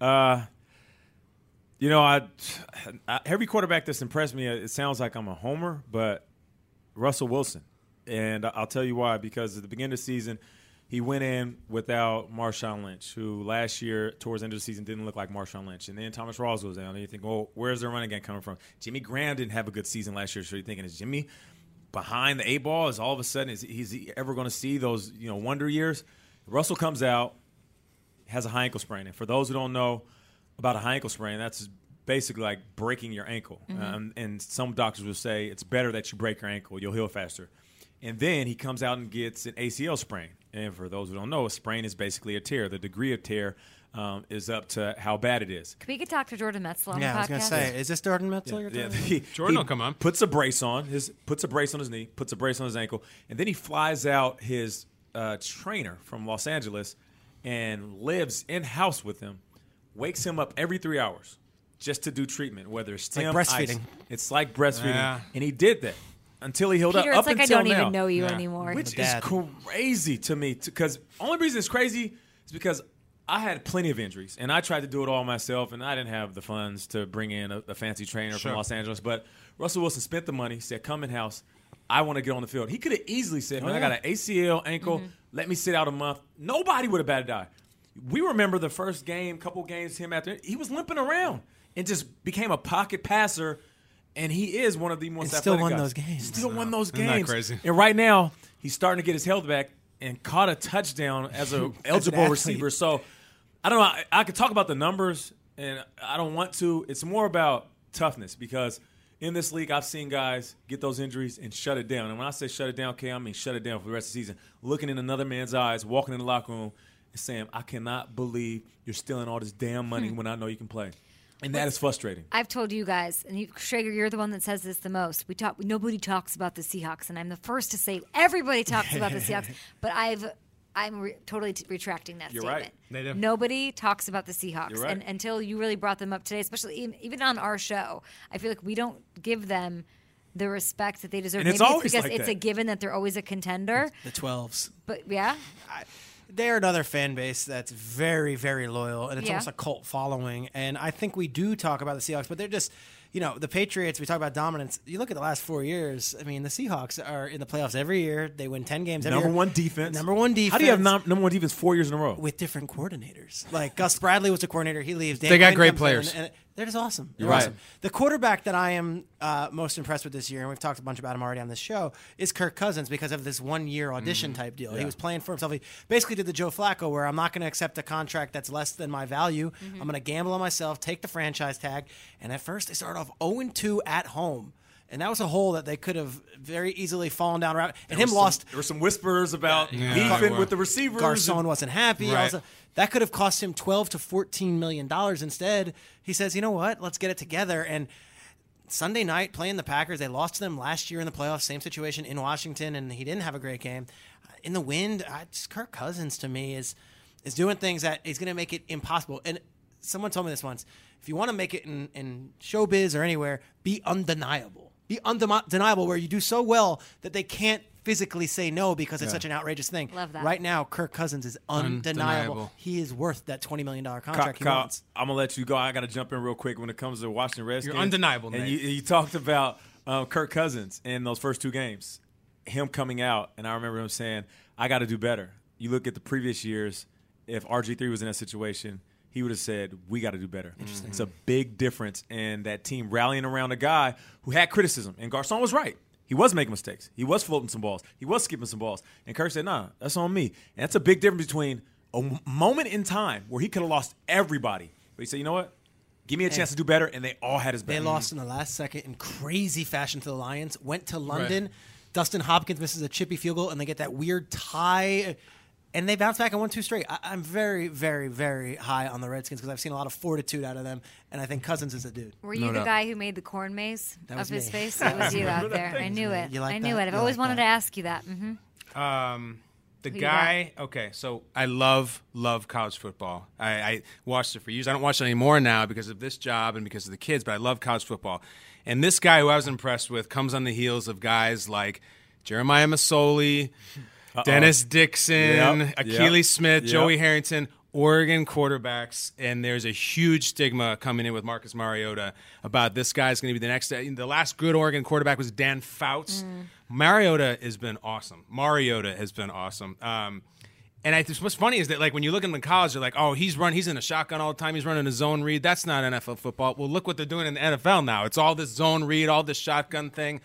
You know, I, I every quarterback that's impressed me, it sounds like I'm a homer, but Russell Wilson, and I'll tell you why. Because at the beginning of the season, he went in without Marshawn Lynch, who last year towards the end of the season didn't look like Marshawn Lynch, and then Thomas Rawls goes down, and you think, well, where's their running game coming from? Jimmy Graham didn't have a good season last year, so you're thinking, is Jimmy behind the eight ball? Is all of a sudden is he's he ever going to see those you know wonder years? Russell comes out, has a high ankle sprain. And for those who don't know about a high ankle sprain, that's basically like breaking your ankle. Um, and some doctors will say it's better that you break your ankle, you'll heal faster. And then he comes out and gets an ACL sprain. And for those who don't know, a sprain is basically a tear. The degree of tear um, is up to how bad it is. Can we get Dr. Jordan Metzler on Yeah, the I was gonna podcast? say, is this Jordan Metzler? you're Yeah, he- Jordan he will come on. Puts a brace on his puts a brace on his knee, puts a brace on his ankle, and then he flies out his uh, trainer from Los Angeles and lives in house with him. Wakes him up every three hours just to do treatment, whether it's like breastfeeding. ice. It's like breastfeeding, Yeah. and he did that until he healed Peter, up. it's up like I until don't now. even know you Yeah. anymore. Which is crazy to me. Because only reason it's crazy is because I had plenty of injuries, and I tried to do it all myself, and I didn't have the funds to bring in a, a fancy trainer Sure. from Los Angeles. But Russell Wilson spent the money, said, "Come in house. I want to get on the field." He could have easily said, "Man, I got an ACL ankle. Mm-hmm. Let me sit out a month." Nobody would have batted an eye. We remember the first game, couple games, him after he was limping around and just became a pocket passer. And he is one of the most And still athletic won guys. those games. Still won those Isn't that games. crazy? And right now, he's starting to get his health back and caught a touchdown as a eligible athlete. receiver. So I don't know. I, I could talk about the numbers, and I don't want to. It's more about toughness because in this league, I've seen guys get those injuries and shut it down. And when I say shut it down, okay, I mean shut it down for the rest of the season. Looking in another man's eyes, walking in the locker room, and saying, "I cannot believe you're stealing all this damn money hmm. when I know you can play," and that is frustrating. I've told you guys, and you, Schrager, you're the one that says this the most. We talk. Nobody talks about the Seahawks, and I'm the first to say everybody talks about the Seahawks. But I've, I'm re- totally t- retracting that You're statement. right. They do. Nobody talks about the Seahawks, You're right. and until you really brought them up today, especially in, even on our show, I feel like we don't give them the respect that they deserve. And it's Maybe always it's because like it's that. a given that they're always a contender. The 12s. But yeah, they're another fan base that's very, very loyal, and it's Yeah. almost a cult following. And I think we do talk about the Seahawks, but they're just, you know, the Patriots. We talk about dominance. You look at the last four years. I mean, the Seahawks are in the playoffs every year. They win ten games. Every year. Number year. one defense. Number one defense. How do you have num- number one defense four years in a row? with different coordinators? Like Gus Bradley was a coordinator. He leaves. Dan They got Quinn great comes in, players. and they're just awesome. They're You're right. awesome. The quarterback that I am uh, most impressed with this year, and we've talked a bunch about him already on this show, is Kirk Cousins because of this one year audition type deal. He was playing for himself. He basically did the Joe Flacco where I'm not going to accept a contract that's less than my value. I'm going to gamble on myself, take the franchise tag. And at first, they started off 0 2 at home. And that was a hole that they could have very easily fallen down. around. And him There was lost. Some, there were some whispers about Yeah. beefing Yeah. with the receivers. Garcon and- wasn't happy. all Right. this- that could have cost him 12 to 14 million dollars instead. He says, "You know what? Let's get it together." And Sunday night playing the Packers, they lost to them last year in the playoffs, same situation in Washington and he didn't have a great game. Uh, in the wind, I, just, Kirk Cousins to me is is doing things that is going to make it impossible. And someone told me this once. If you want to make it in, in showbiz or anywhere, be undeniable. Be undeniable where you do so well that they can't physically say no because it's such an outrageous thing. Love that. Right now, Kirk Cousins is undeniable. Undeniable. He is worth that $20 million Kyle, contract he Kyle, wants. I'm gonna let you go. I gotta jump in real quick when it comes to Washington Redskins. You're undeniable, man. And you, you talked about um, Kirk Cousins in those first two games, him coming out, and I remember him saying, "I got to do better." You look at the previous years. If RG3 was in that situation, he would have said, "We got to do better." Interesting. It's a big difference in that team rallying around a guy who had criticism, and Garcon was right. He was making mistakes. He was floating some balls. He was skipping some balls. And Kirk said, "Nah, that's on me." And that's a big difference between a m- moment in time where he could have lost everybody, but he said, "You know what? Give me a chance to do better." And they all had his back. They lost in the last second in crazy fashion to the Lions. Went to London. Dustin Hopkins misses a chippy field goal, and they get that weird tie. And they bounce back and won two straight. I, I'm very, very, very high on the Redskins because I've seen a lot of fortitude out of them, and I think Cousins is a dude. were you the doubt. guy who made the corn maze That of his me. face? It was you out there. I knew it. You like I knew that? it. I've You always like wanted that? to ask you that. Mm-hmm. Um, the Who guy. Okay, so I love love college football. I, I watched it for years. I don't watch it anymore now because of this job and because of the kids. But I love college football. And this guy who I was impressed with comes on the heels of guys like Jeremiah Masoli, Dennis Dixon, Yep, Akili yep, Smith, yep. Joey Harrington. Oregon quarterbacks, and there's a huge stigma coming in with Marcus Mariota about this guy's going to be the next. The last good Oregon quarterback was Dan Fouts. Mariota has been awesome. Mariota has been awesome. Um, and I, what's funny is that like when you look at him in college, they're like, oh, he's run, he's in a shotgun all the time. He's running a zone read. That's not NFL football. Well, look what they're doing in the NFL now. It's all this zone read, all this shotgun thing.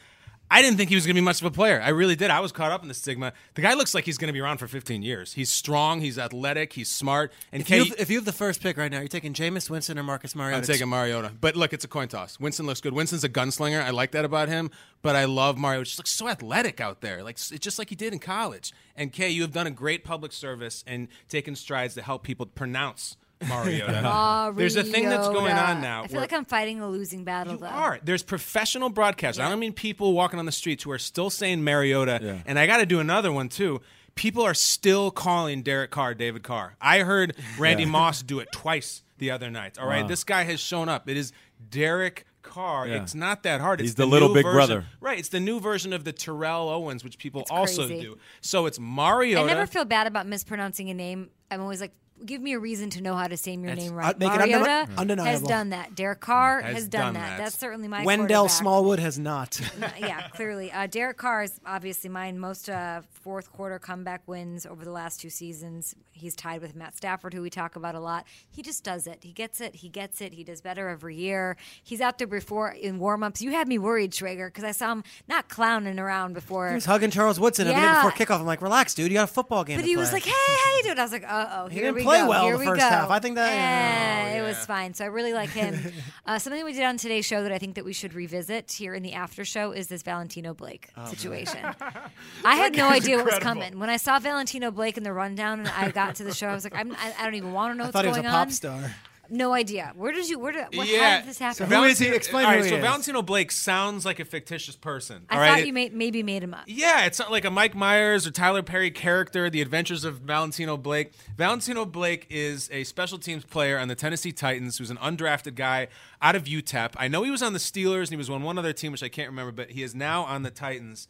I didn't think he was going to be much of a player. I really did. I was caught up in the stigma. The guy looks like he's going to be around for 15 years. He's strong. He's athletic. He's smart. And If you, Kay- have, if you have the first pick right now, you're taking Jameis Winston or Marcus Mariota. I'm taking Mariota. But look, it's a coin toss. Winston looks good. Winston's a gunslinger. I like that about him. But I love Mario. Just looks so athletic out there. Like it's just like he did in college. And Kay, you have done a great public service and taken strides to help people pronounce Mariota. There's a thing that's going on now. I feel where- like I'm fighting a losing battle, you though. are. There's professional broadcasters. I don't mean people walking on the streets who are still saying Mariota. Yeah. And I got to do another one too. People are still calling Derek Carr David Carr. I heard Randy Moss do it twice the other night. All right, Wow. this guy has shown up. It is Derek Carr. Yeah. It's not that hard. He's it's the little new big version- brother. Right. It's the new version of the Terrell Owens, which people It's also crazy. do. So it's Mariota. I never feel bad about mispronouncing a name. I'm always like, give me a reason to know how to say your That's- name right. make it Mariota undeni- undeniable. has done that. Derek Carr Has done, that. that. That's certainly my Wendell quarterback. Smallwood has not. yeah, clearly. Uh, Derek Carr is obviously mine. Most uh, fourth quarter comeback wins over the last two seasons. He's tied with Matt Stafford, who we talk about a lot. He just does it. He gets it. He gets it. He does better every year. He's out there before in warm ups. You had me worried, Schrager, because I saw him not clowning around before. He was hugging Charles Woodson a minute Yeah. before kickoff. I'm like, relax, dude. You got a football game. But to he was play." like, "Hey, how you doing?" I was like, "Uh oh, here didn't we play go. well here the we first go." half. I think that- Eh, Oh, it was fine. So I really like him. uh, something we did on today's show that I think that we should revisit here in the after show is this Valentino Blake Oh, situation. I had no idea what was coming when I saw Valentino Blake in the rundown, and I got to the show. I was like, I'm, I, I don't even want to know I what's thought he was going a pop on. star. No idea. Where did you? Where did? What, yeah. How did this happen? So who is he? Valentino- Explain all who he so is. Valentino Blake sounds like a fictitious person. I all thought right? you may, maybe made him up. Yeah, it's not like a Mike Myers or Tyler Perry character, The Adventures of Valentino Blake. Valentino Blake is a special teams player on the Tennessee Titans who's an undrafted guy out of UTEP. I know he was on the Steelers and he was on one other team, which I can't remember, but he is now on the Titans.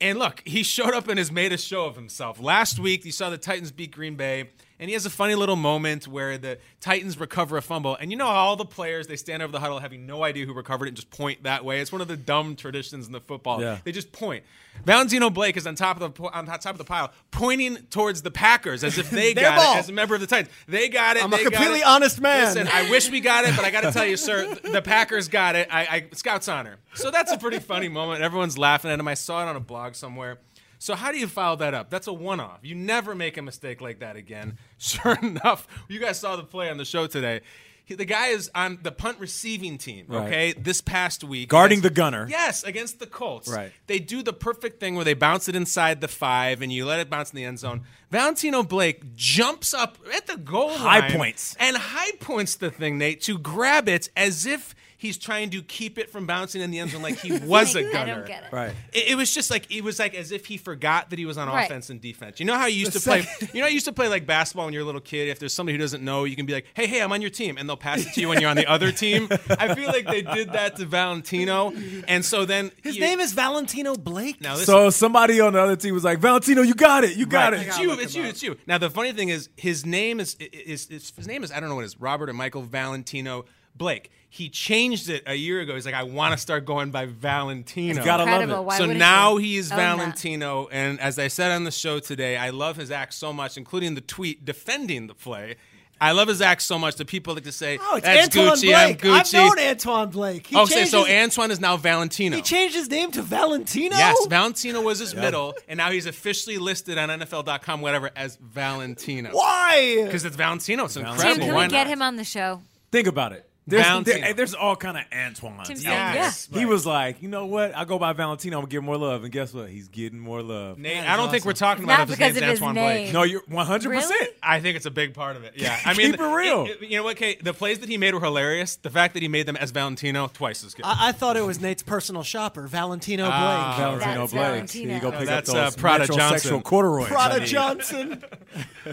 And look, he showed up and has made a show of himself. Last week, you saw the Titans beat Green Bay, and he has a funny little moment where the Titans recover a fumble. And you know how all the players, they stand over the huddle having no idea who recovered it and just point that way. It's one of the dumb traditions in the football. Yeah. They just point. Valentino Blake is on top of the on top of the pile, pointing towards the Packers as if they got ball. it as a member of the Titans. They got it. I'm a completely honest man. Listen, I wish we got it, but I got to tell you, sir, the Packers got it. I, I Scouts honor. So that's a pretty funny moment. Everyone's laughing at him. I saw it on a blog somewhere. So how do you follow that up? That's a one-off. You never make a mistake like that again. Sure enough, you guys saw the play on the show today. He- The guy is on the punt receiving team. Right. Okay, this past week, Guarding against- the gunner. Yes, against the Colts. Right. They do the perfect thing where they bounce it inside the five, and you let it bounce in the end zone. Valentino Blake jumps up at the goal High line points. and high points the thing, Nate, to grab it as if he's trying to keep it from bouncing in the end zone like he was a gunner. I don't get it. Right. It, it was just like it was like as if he forgot that he was on Right. offense and defense. You know how you used The to play. second- You know, how you used to play like basketball when you're a little kid. If there's somebody who doesn't know, you can be like, "Hey, hey, I'm on your team," and they'll pass it to you when you're on the other team. I feel like they did that to Valentino, and so then His you- name is Valentino Blake. now. Listen, So somebody on the other team was like, Valentino, you got it. You got Right. it. It's you. Oh, it's you. It's you. Now the funny thing is, his name is, is, is his name is I don't know what it is. Robert or Michael Valentino Blake. He changed it a year ago. He's like, I want to start going by Valentino. You gotta love it. Why so wouldn't now you? he is Own that. Valentino, and as I said on the show today, I love his act so much, including the tweet defending the play. I love his act so much that people like to say, Oh, it's "That's Antoine Gucci, I'm Blake. I've Gucci." known Antoine Blake. He oh, so, changed so his- Antoine is now Valentino. He changed his name to Valentino. Yes, Valentino was his middle, and now he's officially listed on NFL.com, whatever, as Valentino. Why? Because it's Valentino. It's Dude, incredible. can Why we get not? him on the show? Think about it. There's, there- there's all kind of Antoines. Tim out Yes, He was like, you know what? I go by Valentino. I'm gonna give more love, and guess what? He's getting more love. Nate, I don't think we're talking Not about if his because name's of his Antoine name. Blake. No, you're 100. percent I think it's a big part of it. Yeah, I mean, Keep it real. it- you know what? Kate? The plays that he made were hilarious. The fact that he made them as Valentino, twice as good. I, I thought it was Nate's personal shopper, Valentino Blake. Ah, Valentino That's Blake. Valentino. Here you go pick that's, up uh, those Prada metrosexual Johnson. corduroys. Prada. Johnson,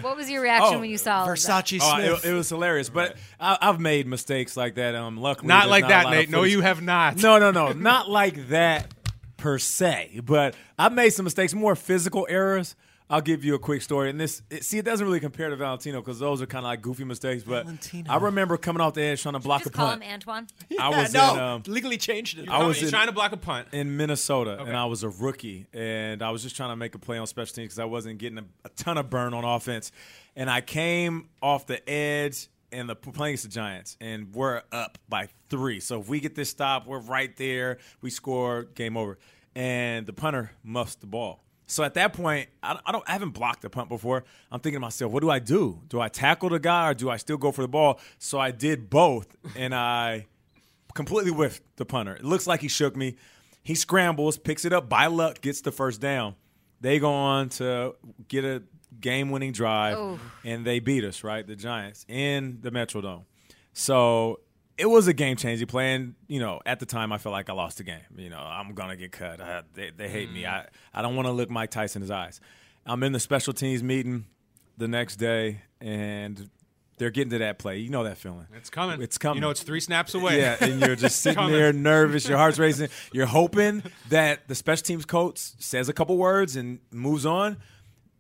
What was your reaction Oh, when you saw all of that? Versace Oh, Smith. it, it was hilarious, but I've made mistakes like that. Um, luckily, not like a that, Nate. No, you have not. No, no, no, not like that per se. But I've made some mistakes, more physical errors. I'll give you a quick story, and this it, see it doesn't really compare to Valentino because those are kind of like goofy mistakes. But Valentino. I remember coming off the edge trying to block Just a call punt. him Antoine. I was no, in um, legally changed it. I was in- trying to block a punt. in Minnesota, and I was a rookie, and I was just trying to make a play on special teams because I wasn't getting a, a ton of burn on offense, and I came off the edge. And the playing against the Giants, and we're up by three. So if we get this stop, we're right there. We score, game over. And the punter muffs the ball. So at that point, I, I don't, I haven't blocked a punt before. I'm thinking to myself, what do I do? Do I tackle the guy or do I still go for the ball? So I did both, and I completely whiffed the punter. It looks like he shook me. He scrambles, picks it up by luck, gets the first down. They go on to get a game winning drive, and they beat us, right? The Giants in the Metrodome. So it was a game changing play. And, you know, at the time, I felt like I lost the game. You know, I'm going to get cut. I, they, they hate me. Mm. I, I don't want to look Mike Tice in his eyes. I'm in the special teams meeting the next day, and they're getting to that play. You know that feeling. It's coming. It's coming. You know, it's three snaps away. Yeah, and you're just sitting there nervous, your heart's racing. You're hoping that the special teams coach says a couple words and moves on,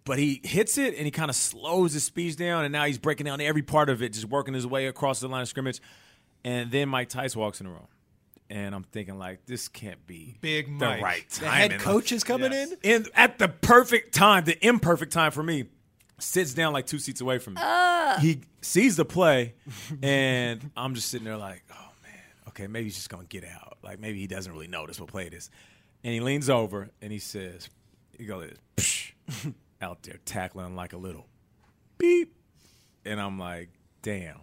but he hits it and he kind of slows his speech down, and now he's breaking down every part of it, just working his way across the line of scrimmage. And then Mike Tice walks in the room. And I'm thinking, like, this can't be Big the Mike. right the head coach is coming Yes. in. and at the perfect time, the imperfect time for me, sits down like two seats away from me. He sees the play, and I'm just sitting there like, oh man, okay, maybe he's just gonna get out. Like maybe he doesn't really notice what play it is. And he leans over and he says, he goes, Psh, out there tackling like a little beep. And I'm like, damn.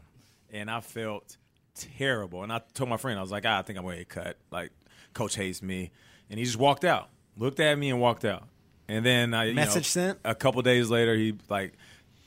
And I felt terrible. And I told my friend, I was like, ah, I think I'm gonna get cut. Like, coach hates me. And he just walked out, looked at me and walked out. And then I you Message know, sent? A couple days later, he like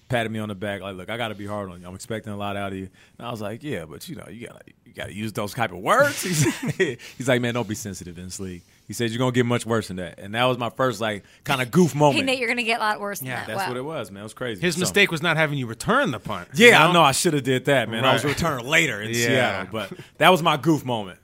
patted me on the back, like, "Look, I got to be hard on you. I'm expecting a lot out of you." And I was like, "Yeah, but you know, you got to you got to use those type of words." He's, he's like, "Man, don't be sensitive in this league." He said, "You're gonna get much worse than that," and that was my first like kind of goof Hey moment. Nate, you're gonna get a lot worse than Yeah, that. That's Wow. what it was, man. It was crazy. His So- mistake was not having you return the punt. you Yeah, I know. I should have did that, man. I was a Right. returner later in Yeah. Seattle, but that was my goof moment.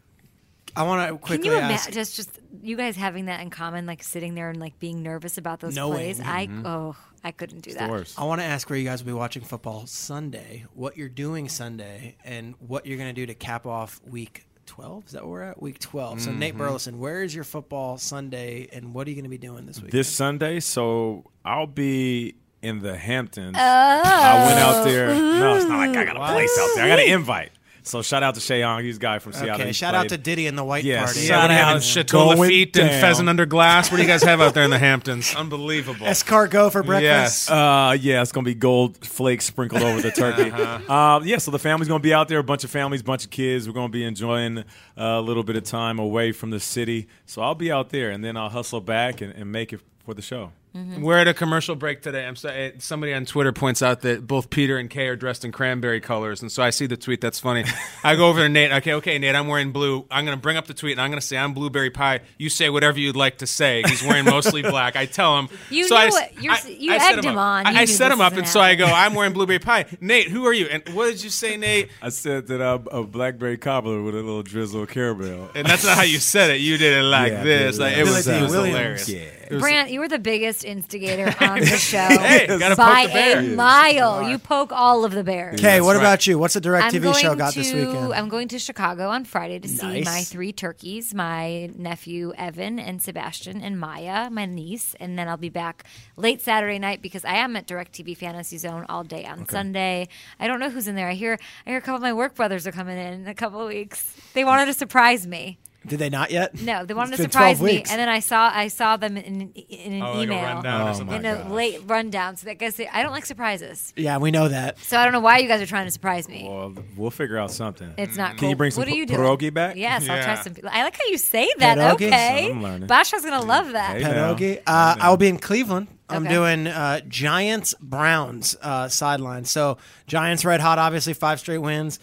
I want to quickly. Can you ask. imagine just, just you guys having that in common, like sitting there and like being nervous about those Knowing. plays? I mm-hmm. oh, I couldn't do that. The worst. I want to ask where you guys will be watching football Sunday, what you're doing Sunday, and what you're going to do to cap off week 12. Is that where we're at? Week 12. So, Nate mm-hmm. Burleson, where is your football Sunday, and what are you going to be doing this week? This Sunday, so I'll be in the Hamptons. Oh. I went out there. No, it's not like I got a place out there. I got an invite. So shout out to Shay He's a guy from Seattle. Okay, He shout out to Diddy and the White Yes. Party. Yeah, Yeah, what do you? Out Chateau going Lafite and pheasant under glass. What do you guys have out there in the Hamptons? Unbelievable. Escargot for breakfast. Yes. Uh, yeah, it's gonna be gold flakes sprinkled over the turkey. um, yeah, so the family's gonna be out there. A bunch of families, bunch of kids. We're gonna be enjoying uh, a little bit of time away from the city. So I'll be out there, and then I'll hustle back and, and make it for the show. Mm-hmm. We're at a commercial break today. I'm sorry. Eh, somebody on Twitter points out that both Peter and Kay are dressed in cranberry colors, and so I see the tweet. That's funny. I go over to Nate. Okay, okay, Nate. I'm wearing blue. I'm going to bring up the tweet, and I'm going to say I'm blueberry pie. You say whatever you'd like to say. He's wearing mostly black. I tell him. You so I, knew s- it. You're- I- you I set egged him up. on. I, I set him up, and gonna so I go. I'm wearing blueberry pie. Nate, who are you? And what did you say, Nate? I said that I'm a blackberry cobbler with a little drizzle of caramel. And that's not how you said it. You did it like Yeah, this. did Like, like it was, Billy it D. was hilarious. Yeah. It was- Brandt, you were the biggest instigator on the show. Hey, by the a mile. You poke all of the bears. Okay, what right. about you? What's the DirecTV show got to, this weekend? I'm going to Chicago on Friday to see my three turkeys, my nephew Evan and Sebastian and Maya, my niece, and then I'll be back late Saturday night because I am at DirecTV Fantasy Zone all day on Sunday. I don't know who's in there. I hear I hear a couple of my work brothers are coming in in a couple of weeks. They wanted to surprise me. Did they not yet? No, they wanted It's to surprise me, weeks. and then I saw I saw them in, in an Oh, like a email, rundown or something. in a gosh. late rundown. So that guys, I don't like surprises. Yeah, we know that. So I don't know why you guys are trying to surprise me. Well, we'll figure out something. It's not. Can cool. you bring some What are you p- doing? pierogi back? Yes, I'll try Yeah. some. I like how you say that. Pierogi? Okay, I'm learning. Basha's gonna love that. Hey, pierogi. Uh, I'll be in Cleveland. I'm Okay. doing uh, Giants Browns uh, sideline. So Giants red hot, obviously five straight wins.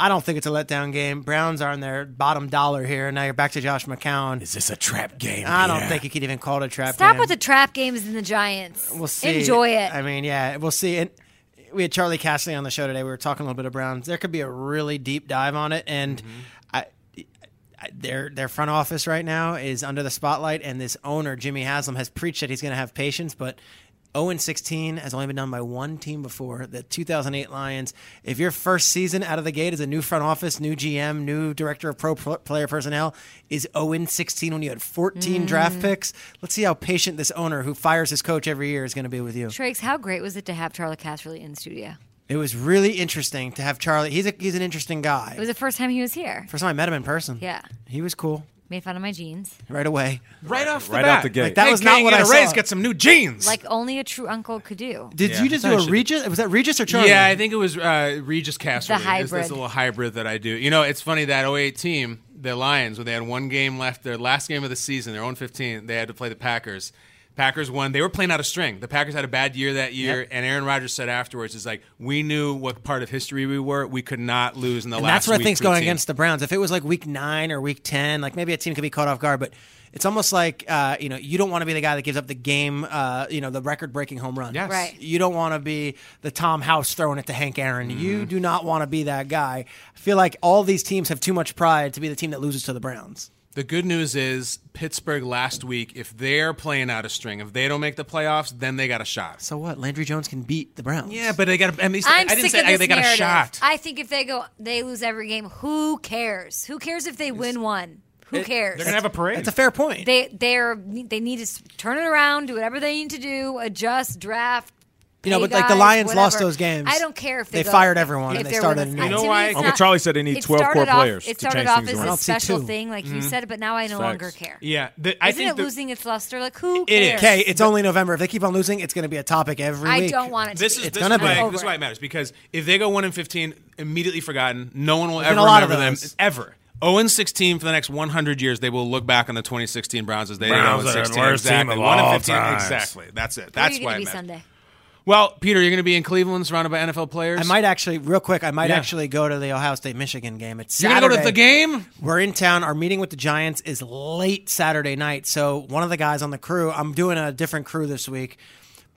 I don't think it's a letdown game. Browns are in their bottom dollar here. Now you're back to Josh McCown. Is this a trap game? I don't Yeah. think you could even call it a trap Stop game. with the trap games and the Giants. We'll see. Enjoy it. I mean, yeah, we'll see. And we had Charlie Casserly on the show today. We were talking a little bit of Browns. There could be a really deep dive on it, and Mm-hmm. I, I, their their front office right now is under the spotlight, and this owner Jimmy Haslam has preached that he's going to have patience, but. 0 16 has only been done by one team before, the 2008 Lions. If your first season out of the gate is a new front office, new GM, new director of pro player personnel, is 0 16 when you had 14 Mm. draft picks, let's see how patient this owner who fires his coach every year is going to be with you. Trakes, how great was it to have Charlie Casserly in studio? It was really interesting to have Charlie. He's a, he's an interesting guy. It was the first time he was here. First time I met him in person. Yeah, He was cool made fun of my jeans. right away. Right off the Right bat. out the gate. Like, that Hey, was not you what get I a saw. raise. Get some new jeans. Like only a true uncle could do. Did Yeah. you just do a should- Regis? Was that Regis or Charlie? Yeah, I think it was uh, Regis Castle. The hybrid. It's this little hybrid that I do. You know, it's funny that 08 team, the Lions, when they had one game left, their last game of the season, their own 15, they had to play the Packers. Packers won. They were playing out of string. The Packers had a bad year that year, Yep. and Aaron Rodgers said afterwards, "Is like we knew what part of history we were. We could not lose in the last. and last." that's where I week think's going team." against the Browns. If it was like week nine or week ten, like maybe a team could be caught off guard, but it's almost like uh, you know you don't want to be the guy that gives up the game, uh, you know, the record-breaking home run. Yes. Right. You don't want to be the Tom House throwing it to Hank Aaron. Mm-hmm. You do not want to be that guy. I feel like all these teams have too much pride to be the team that loses to the Browns. The good news is Pittsburgh last week. If they're playing out of string, if they don't make the playoffs, then they got a shot. So what? Landry Jones can beat the Browns. Yeah, but they got. I mean, I'm I didn't sick say of this they got a shot. I think if they go, they lose every game. Who cares? Who cares if they win one? Who cares? They're gonna have a parade. That's a fair point. they they're they need to s- turn it around, do whatever they need to do, adjust, draft. You know, pay but, like, the guys, Lions lost those games. I don't care if they, They go- fired everyone if and they started were- a new- I- You know why? it's Uncle not- Charlie said they need 12 core off- players It to started change off things as around. a I'll see special thing, like you mm-hmm. said, but now I no Facts. longer care. yeah, the, I Isn't think it the- losing its luster? Like who It is. cares? Okay, it's only November. If they keep on losing, it's going to be a topic every I week. don't want it to This be. is It's this gonna is be. why Over this is why it. it matters because if they go one and fifteen, immediately forgotten, no one will ever a lot of remember them ever. 0 and 16 for the next 100 years, they will look back on the 2016 Browns as they Browns did 0 are the and 16. worst team exactly. of 1 and all 15. times. Exactly. That's it. That's you why gonna it be matters. Sunday? Well, Peter, you're going to be in Cleveland, surrounded by NFL players. I might actually, real quick, I might Yeah. actually go to the Ohio State Michigan game. It's You're going to go to Saturday. the game? We're in town. Our meeting with the Giants is late Saturday night. So one of the guys on the crew, I'm doing a different crew this week.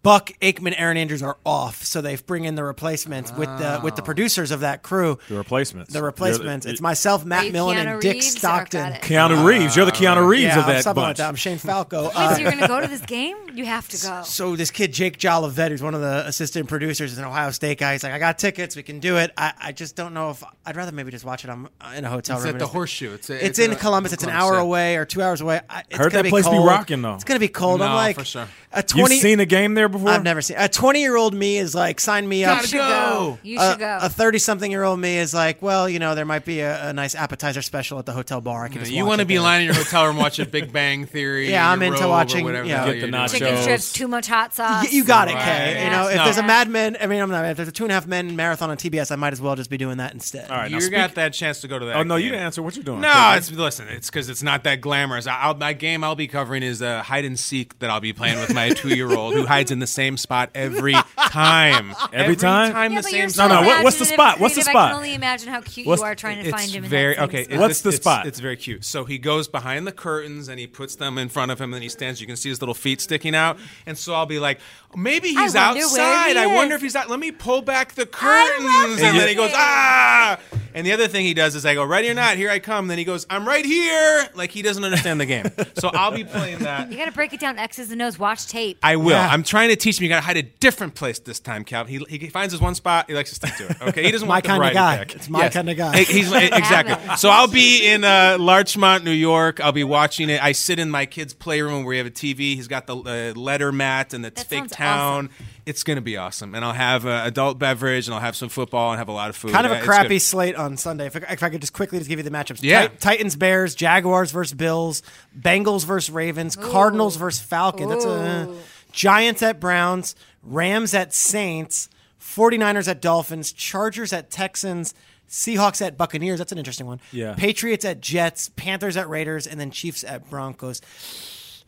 Buck, Aikman, Erin Andrews are off, so they bring in the replacements with the with the producers of that crew. The replacements. The replacements. You're It's myself, Matt you Millen, Keanu and Dick Reeves or Stockton. got it? Keanu Reeves. You're the Keanu Reeves Yeah, of that something like bunch. that. I'm Shane Falco. Wait, Uh, so you're going to go to this game? You have to go. so this kid Jake Jolivet, who's one of the assistant producers, is an Ohio State guy. He's like, I got tickets, we can do it. I, I just don't know if I'd rather maybe just watch it on, in a hotel It's room. at the It's- Horseshoe. It's, It's, in a- Columbus. It's an Columbus, hour yeah. away or two hours away. I, it's Heard gonna that place be cold. rocking, though. It's gonna be cold. I'm No, like for sure. a You've twenty. seen a game there before? I've never seen a twenty-year-old me is like sign me up. Gotta should go. go. You should go. A thirty-something-year-old me is like, well, you know, there might be a, a nice appetizer special at the hotel bar. I can just You want to be lying in your hotel room watching Big Bang Theory. Yeah, in I'm your into robe or watching, whatever yeah. hell Get the you're doing. nachos. Chicken strips, too much hot sauce. Y- You got it, Right. Kay. You know, if No. there's a Mad Men, I mean, I'm not. If there's a Two and a Half Men marathon on TBS, I might as well just be doing that instead. All right, now You speak- got that chance to go to that. Oh no, you game. didn't answer. What you're doing? No, it's listen. It's because it's not that glamorous. I- I'll, my game I'll be covering is uh, hide and seek that I'll be playing with my two-year-old who hides in the same spot every time. Every time? Yeah, the same spot. so No, no, what- what's the spot? and What's the spot? I can only imagine how cute What's- you are trying to It's find him. In very that okay. spot. it- What's the it's- spot? It's very cute. So he goes behind the curtains and he puts them in front of him, and he stands. You can see his little feet sticking out, and so I'll be like, maybe he's wonder outside. he I wonder if he's out. Let me pull back the love curtains, and then he goes ah. And the other thing he does is I go ready or not, here I come. Then he goes, I'm right here. Like he doesn't understand the game. So I'll be playing that. You got to break it down X's and O's. Watch tape. I will. Yeah. I'm trying to teach him. You got to hide a different place this time, Cal. He, he finds his one spot. He likes to stick to it. Okay, he doesn't My want the kinda guy. pack. It's my kinda guy. He's exactly. So I'll be in uh, Larchmont, New York. I'll be watching it. I sit in my kid's playroom where we have a TV. He's got the uh, letter mat and the That fake sounds town. It's gonna be awesome, and I'll have uh, adult beverage, and I'll have some football, and have a lot of food. Kind of a it's crappy slate on Sunday. If I, if I could just quickly just give you the matchups: Yeah. Tit- Titans, Bears, Jaguars versus Bills, Bengals versus Ravens, Cardinals versus Falcons. That's a Ooh. Giants at Browns, Rams at Saints, 49ers at Dolphins, Chargers at Texans. Seahawks at Buccaneers. That's an interesting one. Yeah. Patriots at Jets, Panthers at Raiders, and then Chiefs at Broncos.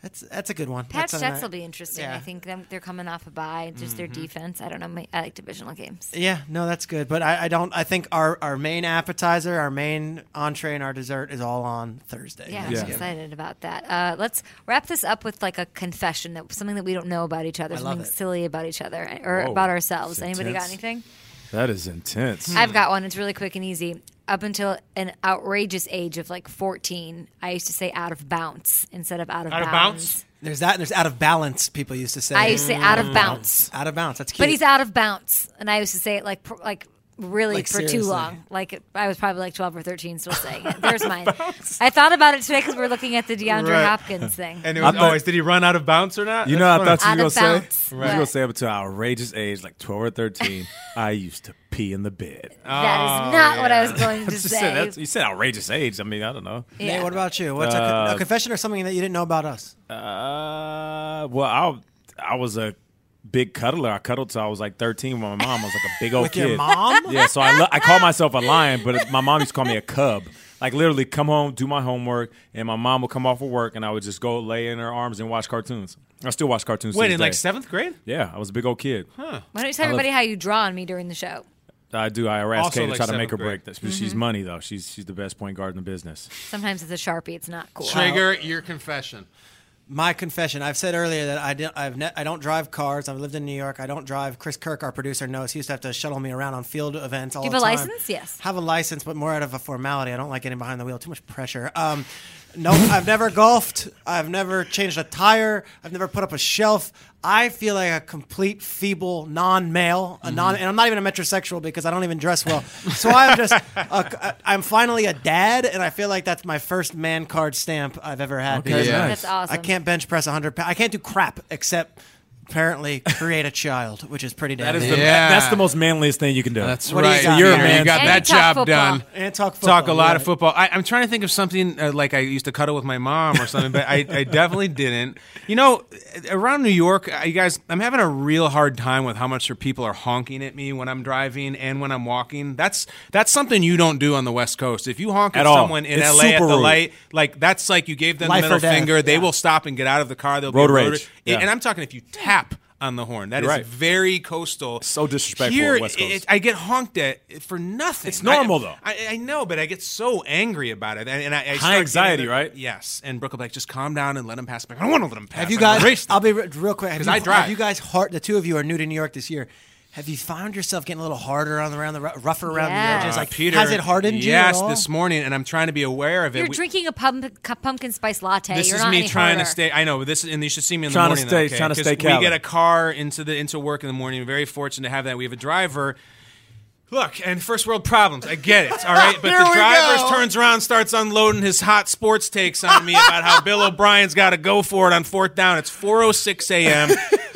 That's that's a good one. Pats That's Sunday Jets will be interesting. Yeah. I think them, they're coming off a bye. Just their defense. I don't know. my- I like divisional games. Yeah, no, that's good. But I, I don't. I think our, our main appetizer, our main entree, and our dessert is all on Thursday. Yeah, I'm excited about that. Uh, let's wrap this up with like a confession that something that we don't know about each other, love something it. silly about each other or Whoa, about ourselves. it's Anybody got anything? That is intense. I've got one. It's really quick and easy. Up until an outrageous age of like 14, I used to say out of bounce instead of out of Out of bounds. bounds? There's that, and there's out of balance. People used to say. I used to say out of mm. bounce. out of bounce. That's cute. But he's out of bounce, and I used to say it like like really Like, for too long. Like I was probably like twelve or thirteen, still saying it. There's mine. I thought about it today because we are looking at the DeAndre Right. Hopkins thing. And it I was thought- always, did he run out of bounds or not? You know, I thought you were gonna bounds. say. You were gonna say up to an outrageous age, like twelve or thirteen. I used to pee in the bed. that is not what I was going to say. said, that's, you said outrageous age. I mean, I don't know. Nate, Yeah. what about you? What's a, Uh, a confession or something that you didn't know about us? Uh, well, I I was a big cuddler. I cuddled till I was like thirteen with my mom. I was like a big old With kid. your mom? Yeah, so I lo- I call myself a lion, but my mom used to call me a cub. Like literally, come home, do my homework, and my mom would come off of work, and I would just go lay in her arms and watch cartoons. I still watch cartoons. to Wait, this in like day. seventh grade? Yeah, I was a big old kid. Why don't you tell I love- everybody how you draw on me during the show? I do. I harass Also Kay to like try to make her seventh break this. But Mm-hmm. she's money though. She's she's the best point guard in the business. Sometimes it's a sharpie. It's not cool. Trigger your confession. My confession. I've said earlier that I don't. I've ne- I don't drive cars. I've lived in New York. I don't drive. Chris Kirk, our producer, knows. He used to have to shuttle me around on field events all Do you the have a time. license? Yes. Have a license, but more out of a formality. I don't like getting behind the wheel. Too much pressure. Um, no, I've never golfed. I've never changed a tire. I've never put up a shelf. I feel like a complete feeble non-male, a non, mm-hmm. and I'm not even a metrosexual because I don't even dress well. So I'm just, a, I'm finally a dad, and I feel like that's my first man card stamp I've ever had. because Yeah. That's awesome. I can't bench press 100 pounds. I can't do crap except apparently create a child, which is pretty damn That is the Yeah. that's the most manliest thing you can do. That's What do you right. got? You're a man. You got And that talk job football. done. And talk football. Talk a lot yeah. of football. I, I'm trying to think of something uh, like I used to cuddle with my mom or something, but I, I definitely didn't. You know, around New York, uh, you guys, I'm having a real hard time with how much people are honking at me when I'm driving and when I'm walking. That's that's something you don't do on the West Coast. If you honk at, At someone in It's LA at the rude. light, like that's like you gave them Life the middle death, finger. They yeah. will stop and get out of the car. They'll Road be rage, road- yeah. And I'm talking if you tap on the horn. That is You're right. very coastal. So disrespectful Here, West Coast. it- I get honked at for nothing. It's normal, I- though. I, I know, but I get so angry about it, and, and I, I High anxiety, getting- right? Yes, and Brooke will be like, just calm down and let him pass. I'm like, I don't want to let him pass. Have you guys? I'll be real quick. Have 'Cause you, I drive. Have you guys hard? The two of you are new to New York this year. Have you found yourself getting a little harder on the around the rougher around Yes. the edges? Uh, Like, Peter, has it hardened you? Yes, this morning, and I'm trying to be aware of it. You're We- drinking a pump, pumpkin spice latte. This You're is not me any trying harder. to stay. I know but this, and you should see me in Trying the to morning. stay- though, okay? trying to stay We get a car into the into work in the morning. We're very fortunate to have that. We have a driver. Look, and first world problems. I get it. All right, but the driver go. turns around, starts unloading his hot sports takes on me about how Bill O'Brien's got to go for it on fourth down. It's 4:06 a.m.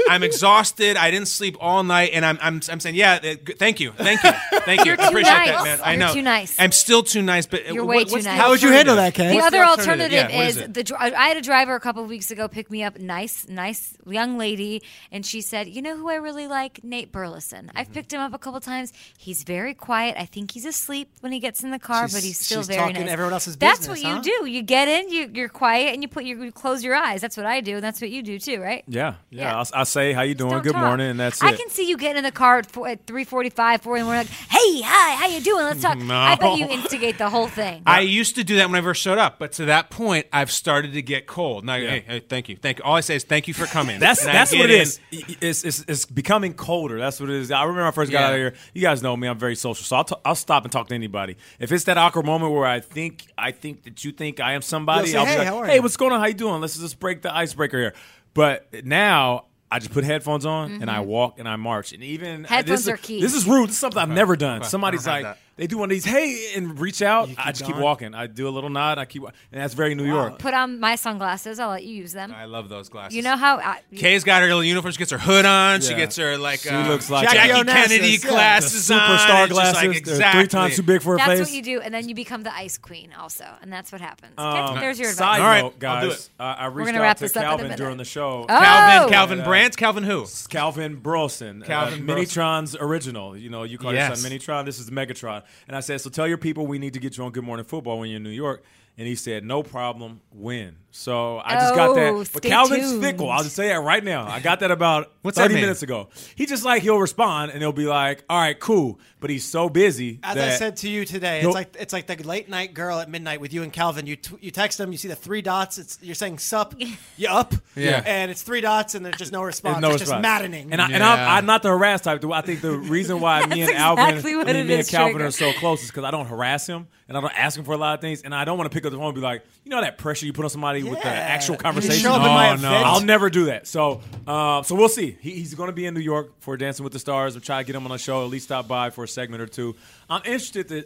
I'm exhausted. I didn't sleep all night, and I'm I'm, I'm saying, yeah, uh, thank you, thank you, thank you. You're I too appreciate nice. that, man. I You're know. too nice. I'm still too nice, but uh, You're what- way too nice. How would you handle that, Kay? The What's other alternative Yeah, what is, it? the dri- I had a driver a couple of weeks ago pick me up, nice, nice young lady, and she said, "You know who I really like? Nate Burleson. Mm-hmm. I've picked him up a couple times. He's very quiet. I think he's asleep when he gets in the car, She's- but he's still she's very talking nice. everyone else's That's what huh? you do. You get in, you, you're quiet, and you put your you close your eyes. That's what I do, and that's what you do too, right? Yeah, yeah. Yeah. I'll, I'll say how you doing, Don't good talk. morning, and that's I it. can see you getting in the car at, four, at 3.45, 4 in the morning, like, hey, hi, how you doing? Let's talk. I bet you instigate the whole thing. I used to do that when I first showed up, but to that point, I've started to get cold. Now, hey, hey, thank you, thank you. All I say is thank you for coming. That's And I that's get what it in. is. It's, it's it's becoming colder. That's what it is. I remember when I first got Yeah. out of here. You guys know me. I'm very social, so I'll t- I'll stop and talk to anybody. If it's that awkward moment where I think I think that you think I am somebody, You'll say, I'll "Hey, like, how are "Hey, you?" what's going on? How you doing? Let's just break the icebreaker here." But now. I just put headphones on and I walk and I march and even Mm-hmm. Headphones this, is- are key. This is rude. This is something I've never done. okay. Somebody's like have they do one of these hey and reach out. keep I just keep going? walking. I do a little nod. I keep and that's very New York. Put on my sunglasses. I'll let you use them. I love those glasses. You know how I, Kay's got her little uniform. She gets her hood on. She Yeah. gets her like She uh, looks like Jackie Jackie Onassis, Kennedy yeah. glasses The on. superstar It's just glasses. Like, They're exactly. three times too big for her face. that's face. what you do, and then you become the ice queen also, and that's what happens. Okay, Um, there's your Side advice. All right, note, I'll do guys. it. Uh, I reached gonna out wrap to this up in a Calvin minute. during the show. Oh! Calvin, Calvin Uh, Brandt, Calvin who? Calvin Burleson, Calvin uh, Burleson. Minitron's original. You know, you call your Yes. son Minitron. This is Megatron. And I said, so tell your people we need to get you on Good Morning Football when you're in New York. And he said, no problem. When? So I just got Oh, that. But Calvin's tuned. fickle. I'll just say that right now. I got that about What's that 30 mean? minutes ago. He just like he'll respond and he'll be like, all right, cool. But he's so busy. As that I said to you today, it's like it's like the late night girl at midnight with you and Calvin. You t- you text them, you see the three dots. It's you're saying sup, you up, Yeah. and it's three dots, and there's just no response. No it's response. just maddening. And, I, and Yeah. I'm, I'm not the harass type. I think the reason why me and That's Alvin, exactly me, me and is, Calvin Trigger. are so close is because I don't harass him and I don't ask him for a lot of things, and I don't want to pick up the phone and be like, you know, that pressure you put on somebody with the actual conversation. show up in my Oh, no. event. I'll never do that. So, uh, so we'll see. He, he's going to be in New York for Dancing with the Stars. I'm trying to get him on a show, at least stop by for a segment or two. I'm interested to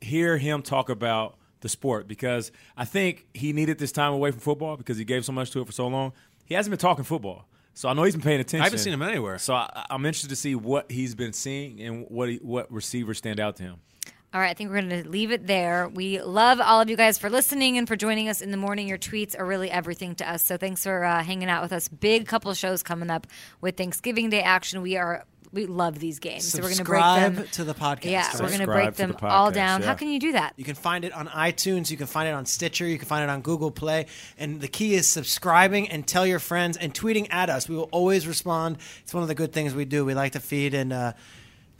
hear him talk about the sport because I think he needed this time away from football because he gave so much to it for so long. He hasn't been talking football. So I know he's been paying attention. I haven't seen him anywhere. So I, I'm interested to see what he's been seeing and what he, what receivers stand out to him. All right, I think we're going to leave it there. We love all of you guys for listening and for joining us in the morning. Your tweets are really everything to us. So thanks for uh, hanging out with us. Big couple shows coming up with Thanksgiving Day action. We are we love these games. so we're going to break them. to the podcast. Yeah, we're going to break them the all down. yeah. How can you do that? You can find it on iTunes. You can find it on Stitcher. You can find it on Google Play. And the key is subscribing and tell your friends and tweeting at us. We will always respond. It's one of the good things we do. We like to feed and uh,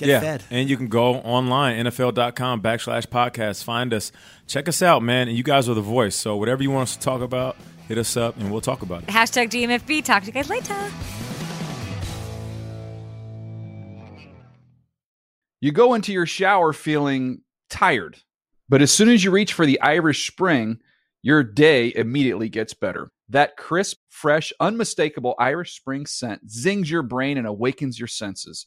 get yeah, fed. and you can go online NFL.com backslash podcast. Find us, check us out, man. And you guys are the voice. So whatever you want us to talk about, hit us up, and we'll talk about it. Hashtag GMFB. Talk to you guys later. You go into your shower feeling tired, but as soon as you reach for the Irish Spring, your day immediately gets better. That crisp, fresh, unmistakable Irish Spring scent zings your brain and awakens your senses.